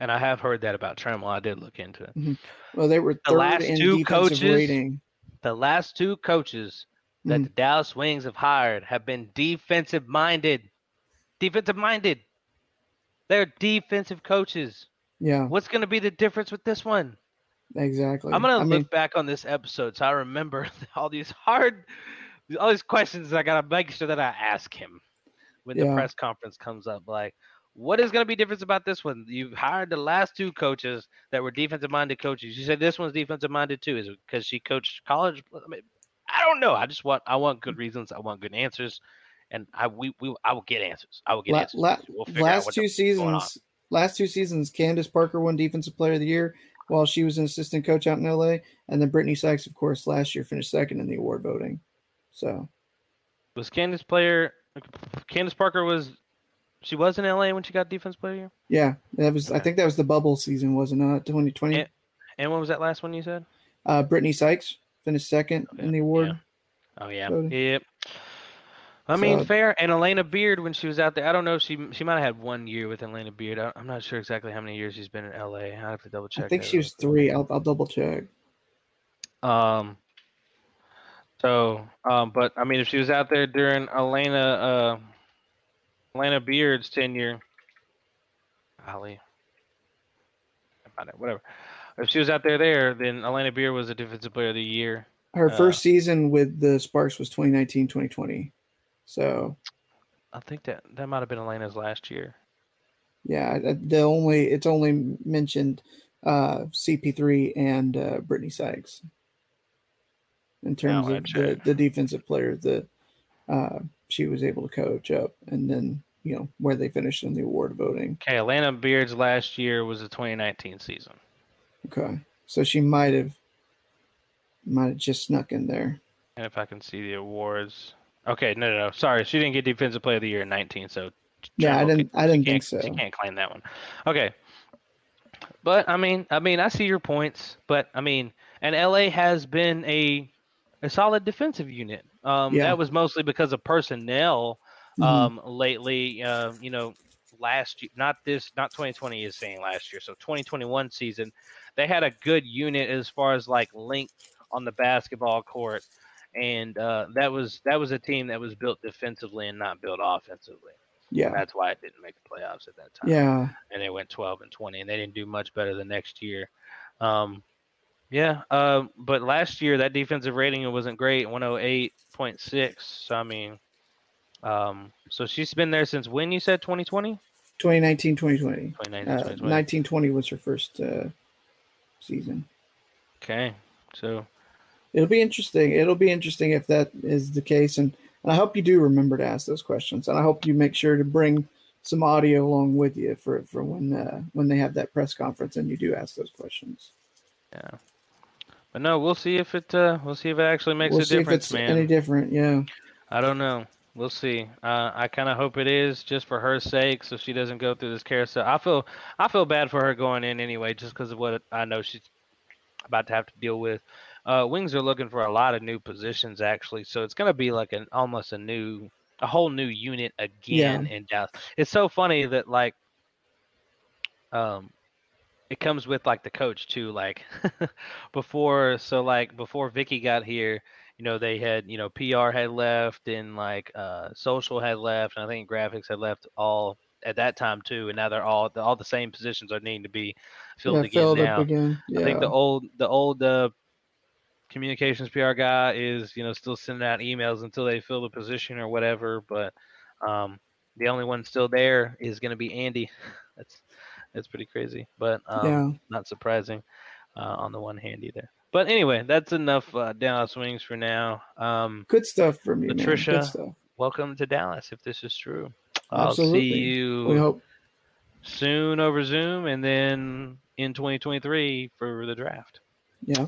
S13: And I have heard that about Trammell. I did look into it.
S11: Mhm. well they were
S13: The last
S11: in
S13: two coaches,
S11: rating
S13: the last two coaches that
S11: Mhm.
S13: the Dallas Wings have hired have been defensive minded. Defensive minded. They're defensive coaches.
S11: yeah
S13: What's going to be the difference with this one?
S11: exactly
S13: I'm gonna look
S11: mean,
S13: back on this episode so I remember all these hard, all these questions. I gotta make sure that I ask him when the press conference comes up. Like, what is gonna be different about this one? You hired the last two coaches that were defensive minded coaches. You said this one's defensive minded too. Is it because she coached college? I, mean, I don't know. I just want I want good reasons. I want good answers, and I we, we I will get answers. I will get
S11: La-
S13: answers.
S11: la-
S13: We'll
S11: last two
S13: going
S11: seasons, last two seasons, Candace Parker won Defensive Player of the Year while she was an assistant coach out in LA, and then Brittney Sykes, of course, last year finished second in the award voting. So
S13: Was Candace player? Candace Parker was. She was in LA when she got defense player year.
S11: yeah, that was I think that was the bubble season, wasn't it? Twenty twenty.
S13: And, what was that last one you said?
S11: Uh, Brittney Sykes finished second in the award.
S13: Oh yeah.
S11: voting.
S13: Yep. I mean,
S11: So-
S13: fair. And Alana Beard, when she was out there, I don't know. if She she might have had one year with Alana Beard. I, I'm not sure exactly how many years she's been in LA. I have to double check.
S11: I think she was three. I'll, I'll double check.
S13: Um. So, um, but I mean, if she was out there during Alana, uh, Alana Beard's tenure, Ali, about it, whatever. If she was out there there, then Alana Beard was a defensive player of the year.
S11: Her
S13: Uh,
S11: first season with the Sparks was 2019, 2020. So
S13: I think that that might have been Alana's last year.
S11: yeah, the only it's only mentioned uh, CP3 and uh, Brittney Sykes in terms
S13: I
S11: of the, the defensive players that uh, she was able to coach up, and then you know where they finished in the award voting.
S13: Okay, Alana Beard's last year was the 2019 season.
S11: Okay, so she might have might have just snuck in there.
S13: And if I can see the awards. Okay, no, no, no. Sorry, she didn't get Defensive Player of the Year in 19, so
S11: Yeah, I didn't. I didn't think so.
S13: She can't claim that one. Okay. But I mean, I mean, I see your points, but I mean, and LA has been a a solid defensive unit. Um,
S11: Yeah.
S13: that was mostly because of personnel.
S11: Mhm.
S13: Um, lately, uh, you know, last year, not this, not 2020 is saying last year. So 2021 season, they had a good unit as far as like length on the basketball court, and uh, that was that was a team that was built defensively and not built offensively.
S11: Yeah.
S13: And that's why it didn't make the playoffs at that time.
S11: Yeah.
S13: And they went 12 and 20, and they didn't do much better the next year. Um, yeah. Um, but last year that defensive rating wasn't great, 108.6. So I mean, um, so she's been there since when you said 2020?
S11: 2019, 2020.
S13: 2019,
S11: Uh,
S13: 2020.
S11: 1920 was her first uh, season.
S13: Okay. So
S11: It'll be interesting. It'll be interesting if that is the case, and, and I hope you do remember to ask those questions, and I hope you make sure to bring some audio along with you for for when uh, when they have that press conference and you do ask those questions.
S13: yeah. But no, we'll see if it uh, we'll see if it actually makes
S11: we'll
S13: a
S11: see
S13: difference,
S11: if it's
S13: man.
S11: any different. Yeah.
S13: I don't know. We'll see. Uh, I kind of hope it is, just for her sake, so she doesn't go through this carousel. I feel, I feel bad for her going in anyway, just because of what I know she's about to have to deal with. Uh, Wings are looking for a lot of new positions, actually, so it's going to be like an almost a new, a whole new unit again in Dallas. It's so funny that like, um, it comes with like the coach too. Like before, so like before Vickie got here, you know, they had you know PR had left and like uh, social had left, and I think graphics had left all at that time too. And now they're all all the same positions are needing to be filled
S11: Yeah,
S13: again
S11: filled
S13: now.
S11: again,
S13: I think the old the old uh, communications PR guy is you know still sending out emails until they fill the position or whatever. But um, the only one still there is going to be Andy. That's that's pretty crazy, but um,
S11: Yeah.
S13: not surprising uh, on the one hand either. But anyway, that's enough uh, Dallas Wings for now. Um,
S11: Good stuff from you, man. Good
S13: Latricia,
S11: stuff.
S13: welcome to Dallas. If this is true, I'll
S11: Absolutely.
S13: see you
S11: We hope.
S13: soon over Zoom, and then in 2023 for the draft.
S11: Yeah.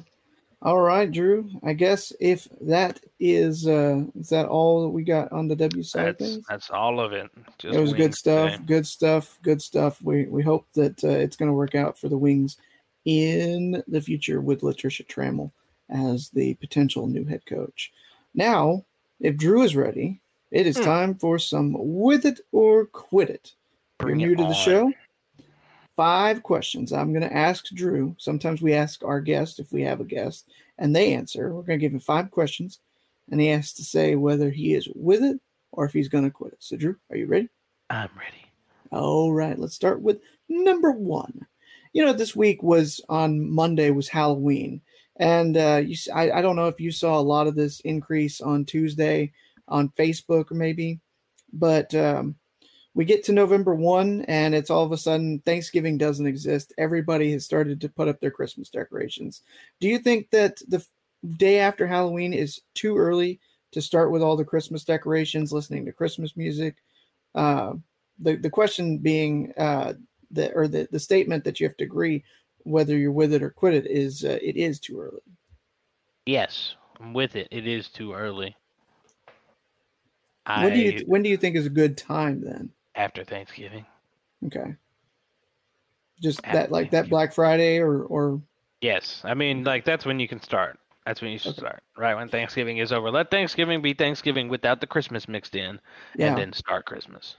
S11: All right, Drew. I guess if that is uh is that all that we got on the W side of
S13: That's
S11: things?
S13: that's all of it. Just
S11: it was good stuff.
S13: today.
S11: Good stuff. Good stuff. We we hope that uh, it's going to work out for the Wings in the future with Latricia Trammell as the potential new head coach. Now, if Drew is ready, it is
S13: Hmm.
S11: time for some with it or quit it.
S13: Bring
S11: You're new
S13: it
S11: to the show. Five questions. I'm going to ask Drew. Sometimes we ask our guest if we have a guest, and they answer. We're going to give him five questions, and he has to say whether he is with it or if he's going to quit it. So, Drew, are you ready?
S13: I'm ready.
S11: All right, let's start with number one. You know, this week was on Monday was Halloween, and uh, you, I, I don't know if you saw a lot of this increase on Tuesday on Facebook or maybe, but um, we get to November one, and it's all of a sudden Thanksgiving doesn't exist. Everybody has started to put up their Christmas decorations. Do you think that the day after Halloween is too early to start with all the Christmas decorations, listening to Christmas music? Uh, the the question being uh, the or the the statement that you have to agree whether you're with it or quit it is uh, it is too early.
S13: Yes, I'm with it. It is too early.
S11: When do you
S13: I-
S11: when do you think is a good time then?
S13: After Thanksgiving.
S11: Okay, just that like that Black Friday or or
S13: Yes, I mean like that's when you can start. That's when you should start. Right when Thanksgiving is over. Let Thanksgiving be Thanksgiving without the Christmas mixed in,
S11: Yeah.
S13: and then start Christmas.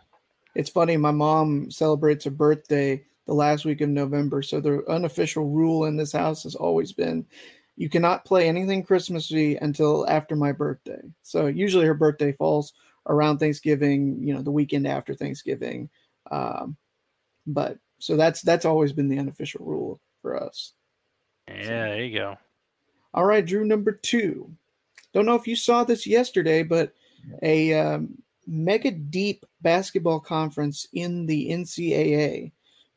S11: It's funny. My mom celebrates her birthday the last week of November, so the unofficial rule in this house has always been you cannot play anything Christmassy until after my birthday. So usually her birthday falls around Thanksgiving, you know, the weekend after Thanksgiving. Um, but so that's that's always been the unofficial rule for us.
S13: Yeah, there you go.
S11: All right, Drew, number two. Don't know if you saw this yesterday, but a um, mega deep basketball conference in the NCAA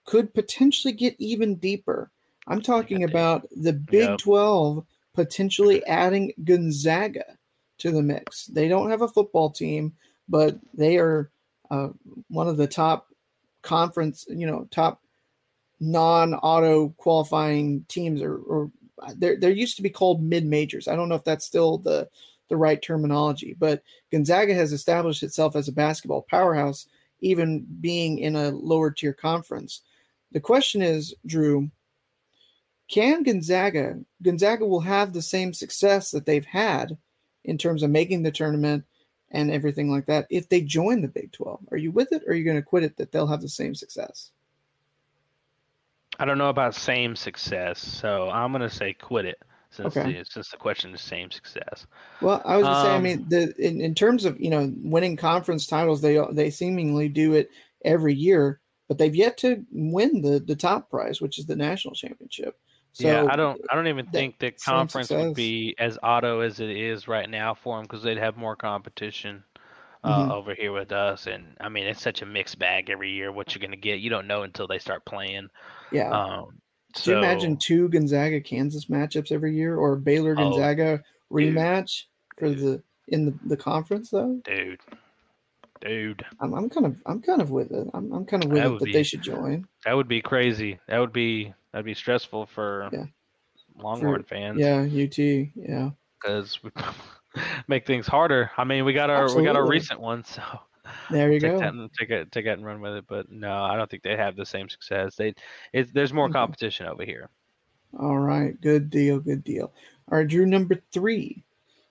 S11: could potentially get even deeper. I'm talking about the Big
S13: Yep.
S11: 12 potentially adding Gonzaga to the mix. They don't have a football team, but they are uh, one of the top conference, you know, top non-auto qualifying teams or, or there there used to be called mid majors. I don't know if that's still the the right terminology, but Gonzaga has established itself as a basketball powerhouse, even being in a lower tier conference. The question is, Drew, can Gonzaga Gonzaga will have the same success that they've had in terms of making the tournament and everything like that if they join the Big 12? Are you with it or are you going to quit it that they'll have the same success?
S13: I don't know about same success, so I'm gonna say quit it Since
S11: Okay.
S13: the, since the question is same success.
S11: Well, I was gonna say, I
S13: Um,
S11: mean, the in, in terms of you know winning conference titles, they they seemingly do it every year, but they've yet to win the the top prize, which is the national championship. So
S13: yeah, I don't. I don't even
S11: that
S13: think the conference would be as auto as it is right now for them because they'd have more competition uh,
S11: Mhm.
S13: over here with us. And I mean, it's such a mixed bag every year. What you're gonna get, you don't know until they start playing.
S11: Yeah.
S13: Um,
S11: Could you imagine two Gonzaga Kansas matchups every year, or Baylor
S13: Oh,
S11: Gonzaga rematch for the in the, the conference though?
S13: dude, dude,
S11: I'm, I'm kind of I'm kind of with it. I'm, I'm kind of with
S13: That
S11: it that
S13: be-
S11: they should join.
S13: that would be crazy. That would be that'd be stressful for
S11: Yeah.
S13: Longhorn
S11: For-
S13: fans.
S11: Yeah, UT. Yeah.
S13: because we make things harder. I mean, we got our we got our recent one, so
S11: There you
S13: take
S11: go.
S13: that and take it take that and run with it. But no, I don't think they have the same success. They it's there's more competition over here.
S11: All right, good deal, good deal. All right, Drew, number three.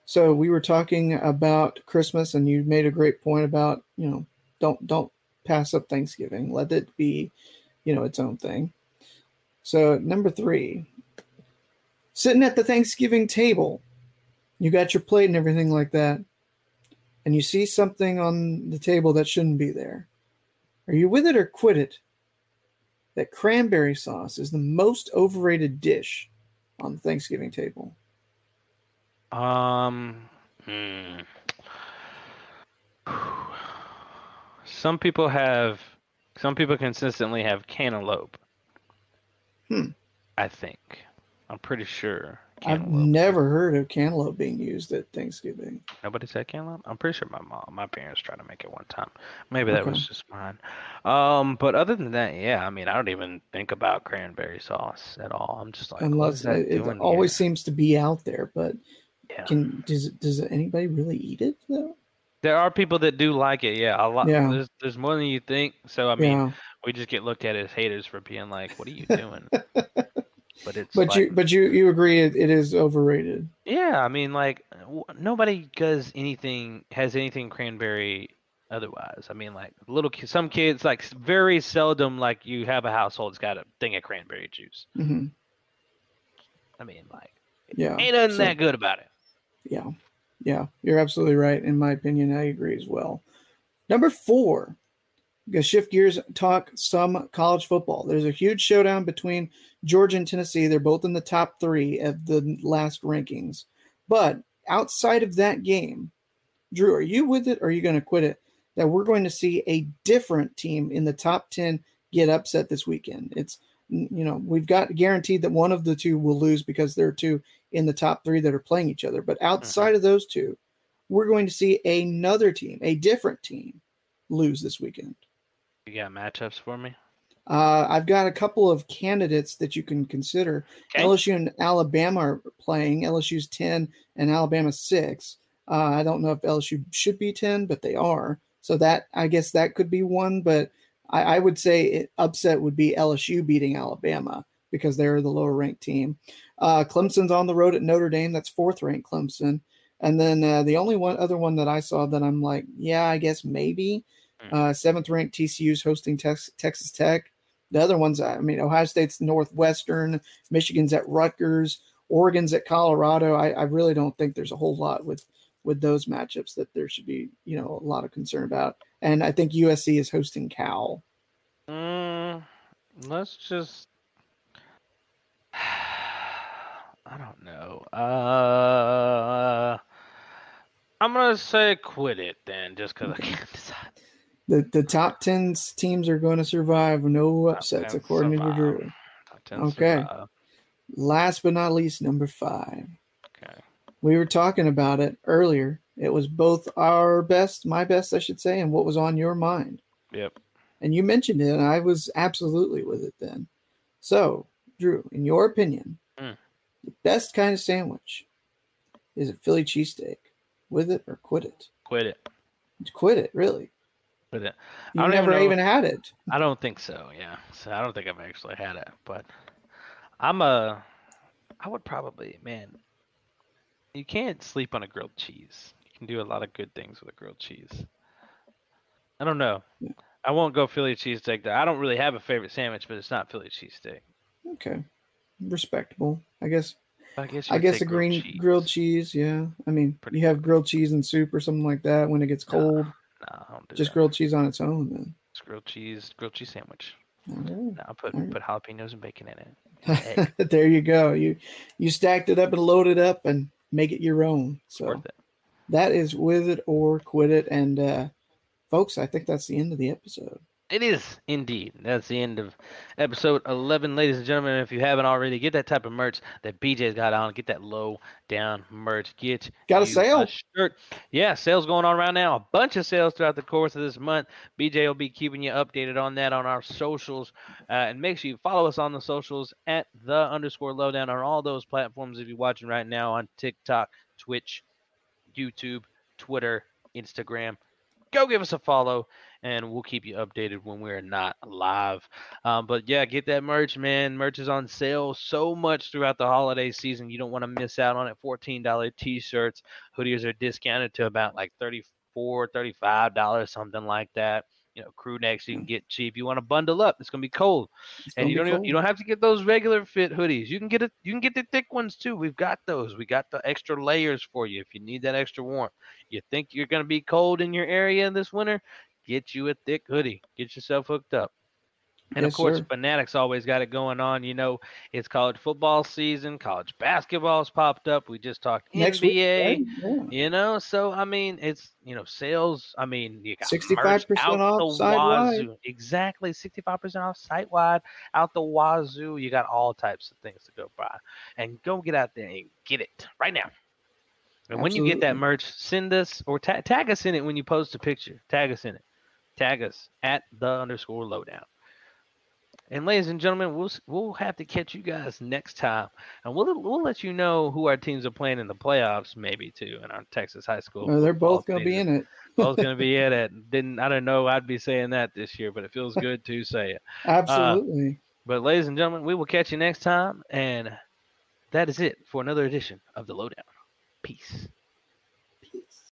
S11: So we were talking about Christmas, and you made a great point about you know don't don't pass up Thanksgiving. Let it be, you know, its own thing. So number three, sitting at the Thanksgiving table, you got your plate and everything like that, and you see something on the table that shouldn't be there. Are you with it or quit it? that cranberry sauce is the most overrated dish on the Thanksgiving table.
S13: Um, hmm. some people have some people consistently have cantaloupe.
S11: Hmm.
S13: I think I'm pretty sure.
S11: I've never heard of cantaloupe being used at Thanksgiving.
S13: Nobody said cantaloupe. I'm pretty sure my mom, my parents tried to make it one time. Maybe that
S11: Okay.
S13: was just mine. Um, but other than that, yeah, I mean, I don't even think about cranberry sauce at all. I'm just like,
S11: Unless
S13: is that
S11: it, it always
S13: here?
S11: seems to be out there, but
S13: Yeah.
S11: can does does anybody really eat it though?
S13: There are people that do like it. Yeah, a lot.
S11: Yeah.
S13: There's there's more than you think. So I mean,
S11: Yeah.
S13: We just get looked at as haters for being like, "What are you doing?" but it's
S11: But
S13: like,
S11: you but you you agree it, it is overrated.
S13: yeah, I mean, like w- nobody does anything has anything cranberry otherwise. I mean, like little some kids like very seldom like you have a household that's got a thing of cranberry juice.
S11: hmm
S13: I mean, like
S11: Yeah.
S13: ain't nothing
S11: so-
S13: that good about it.
S11: Yeah. Yeah. You're absolutely right. In my opinion, I agree as well. Number four, we're gonna shift gears, talk some college football. There's a huge showdown between Georgia and Tennessee. They're both in the top three of the last rankings. But outside of that game, Drew, are you with it or are you going to quit it? That we're going to see a different team in the top 10 get upset this weekend. It's, you know, we've got guaranteed that one of the two will lose because there are two in the top three that are playing each other. But mm-hmm. outside of those two, we're going to see another team, a different team, lose this weekend.
S13: You got matchups for me?
S11: Uh, I've got a couple of candidates that you can consider.
S13: Okay.
S11: LSU and Alabama are playing. LSU's 10 and Alabama's 6. Uh, I don't know if LSU should be 10, but they are. So that I guess that could be one, but I, I would say it, upset would be LSU beating Alabama because they're the lower ranked team. Uh, Clemson's on the road at Notre Dame. That's fourth ranked Clemson. And then uh, the only one other one that I saw that I'm like, yeah, I guess maybe uh, seventh ranked TCU's hosting Tex- Texas Tech. The other ones, I mean, Ohio State's Northwestern, Michigan's at Rutgers, Oregon's at Colorado. I, I really don't think there's a whole lot with with those matchups that there should be, you know, a lot of concern about. And I think USC is hosting Cal.
S13: Mm, let's just. I don't know. Uh, I'm gonna say quit it then, just because I can't decide.
S11: The the top ten teams are going to survive, no upsets,
S13: 10
S11: according to
S13: survive.
S11: Drew. Okay.
S13: survive.
S11: Last but not least, number five.
S13: Okay.
S11: We were talking about it earlier. It was both our best, my best, I should say, and what was on your mind.
S13: Yep.
S11: And you mentioned it, and I was absolutely with it then. So, Drew, in your opinion,
S13: Mm.
S11: the best kind of sandwich is a Philly cheesesteak. With it or quit it?
S13: Quit it.
S11: Quit it, really.
S13: Quit uh, it.
S11: You
S13: I
S11: never
S13: know
S11: even had it.
S13: I don't think so. Yeah. So I don't think I've actually had it, but I'm a. I would probably, man. You can't sleep on a grilled cheese. You can do a lot of good things with a grilled cheese. I don't know. I won't go Philly cheesesteak. I don't really have a favorite sandwich, but it's not Philly cheesesteak.
S11: Okay. Respectable. I guess
S13: I guess,
S11: I guess a green cheese. grilled cheese. Yeah, I mean, Pretty you have grilled cheese and soup or something like that when it gets cold.
S13: No, do
S11: just
S13: that.
S11: grilled cheese on its own then.
S13: Just grilled cheese, grilled cheese sandwich.
S11: Right.
S13: No, put
S11: right.
S13: put jalapenos and bacon in it.
S11: there you go. You you stacked it up and loaded up and make it your own. So that is with it or quit it. And uh, folks, I think that's the end of the episode.
S13: It is indeed. That's the end of episode 11, ladies and gentlemen. If you haven't already, get that type of merch that BJ's got on. Get that low down merch. Get
S11: got a sale
S13: a shirt. Yeah, sales going on right now. A bunch of sales throughout the course of this month. BJ will be keeping you updated on that on our socials. Uh, and make sure you follow us on the socials at the underscore lowdown on all those platforms. If you're watching right now on TikTok, Twitch, YouTube, Twitter, Instagram, go give us a follow and we'll keep you updated when we're not live. Um, but yeah, get that merch, man. Merch is on sale so much throughout the holiday season. You don't want to miss out on it. $14 t shirts, hoodies are discounted to about like $34, $35, something like that you know crew necks you can get cheap. You want to bundle up. It's gonna be cold,
S11: It's
S13: and you don't even, you don't have to get those regular fit hoodies. You can get it. You can get the thick ones too. We've got those. We got the extra layers for you if you need that extra warmth. You think you're gonna be cold in your area this winter? Get you a thick hoodie. Get yourself hooked up. And
S11: Yes,
S13: of course,
S11: sir.
S13: Fanatics always got it going on. You know, it's college football season. College basketball's popped up. We just talked
S11: Next
S13: NBA.
S11: right? Yeah.
S13: You know, so I mean, it's you know sales. I mean, you got
S11: 65% off
S13: the wazoo. Exactly, sixty-five percent off site wide, out the wazoo. You got all types of things to go buy, and go get out there and get it right now. And when you get that merch, send us or ta- tag us in it when you post a picture. Tag us in it. Tag us at the underscore lowdown. And ladies and gentlemen, we'll we'll have to catch you guys next time, and we'll we'll let you know who our teams are playing in the playoffs, maybe too, in our Texas high school.
S11: Oh, they're both going to be in it.
S13: both going to be in it. Didn't I don't know I'd be saying that this year, but it feels good to say it. Uh,
S11: Absolutely.
S13: but ladies and gentlemen, we will catch you next time, and that is it for another edition of the Lowdown. Peace.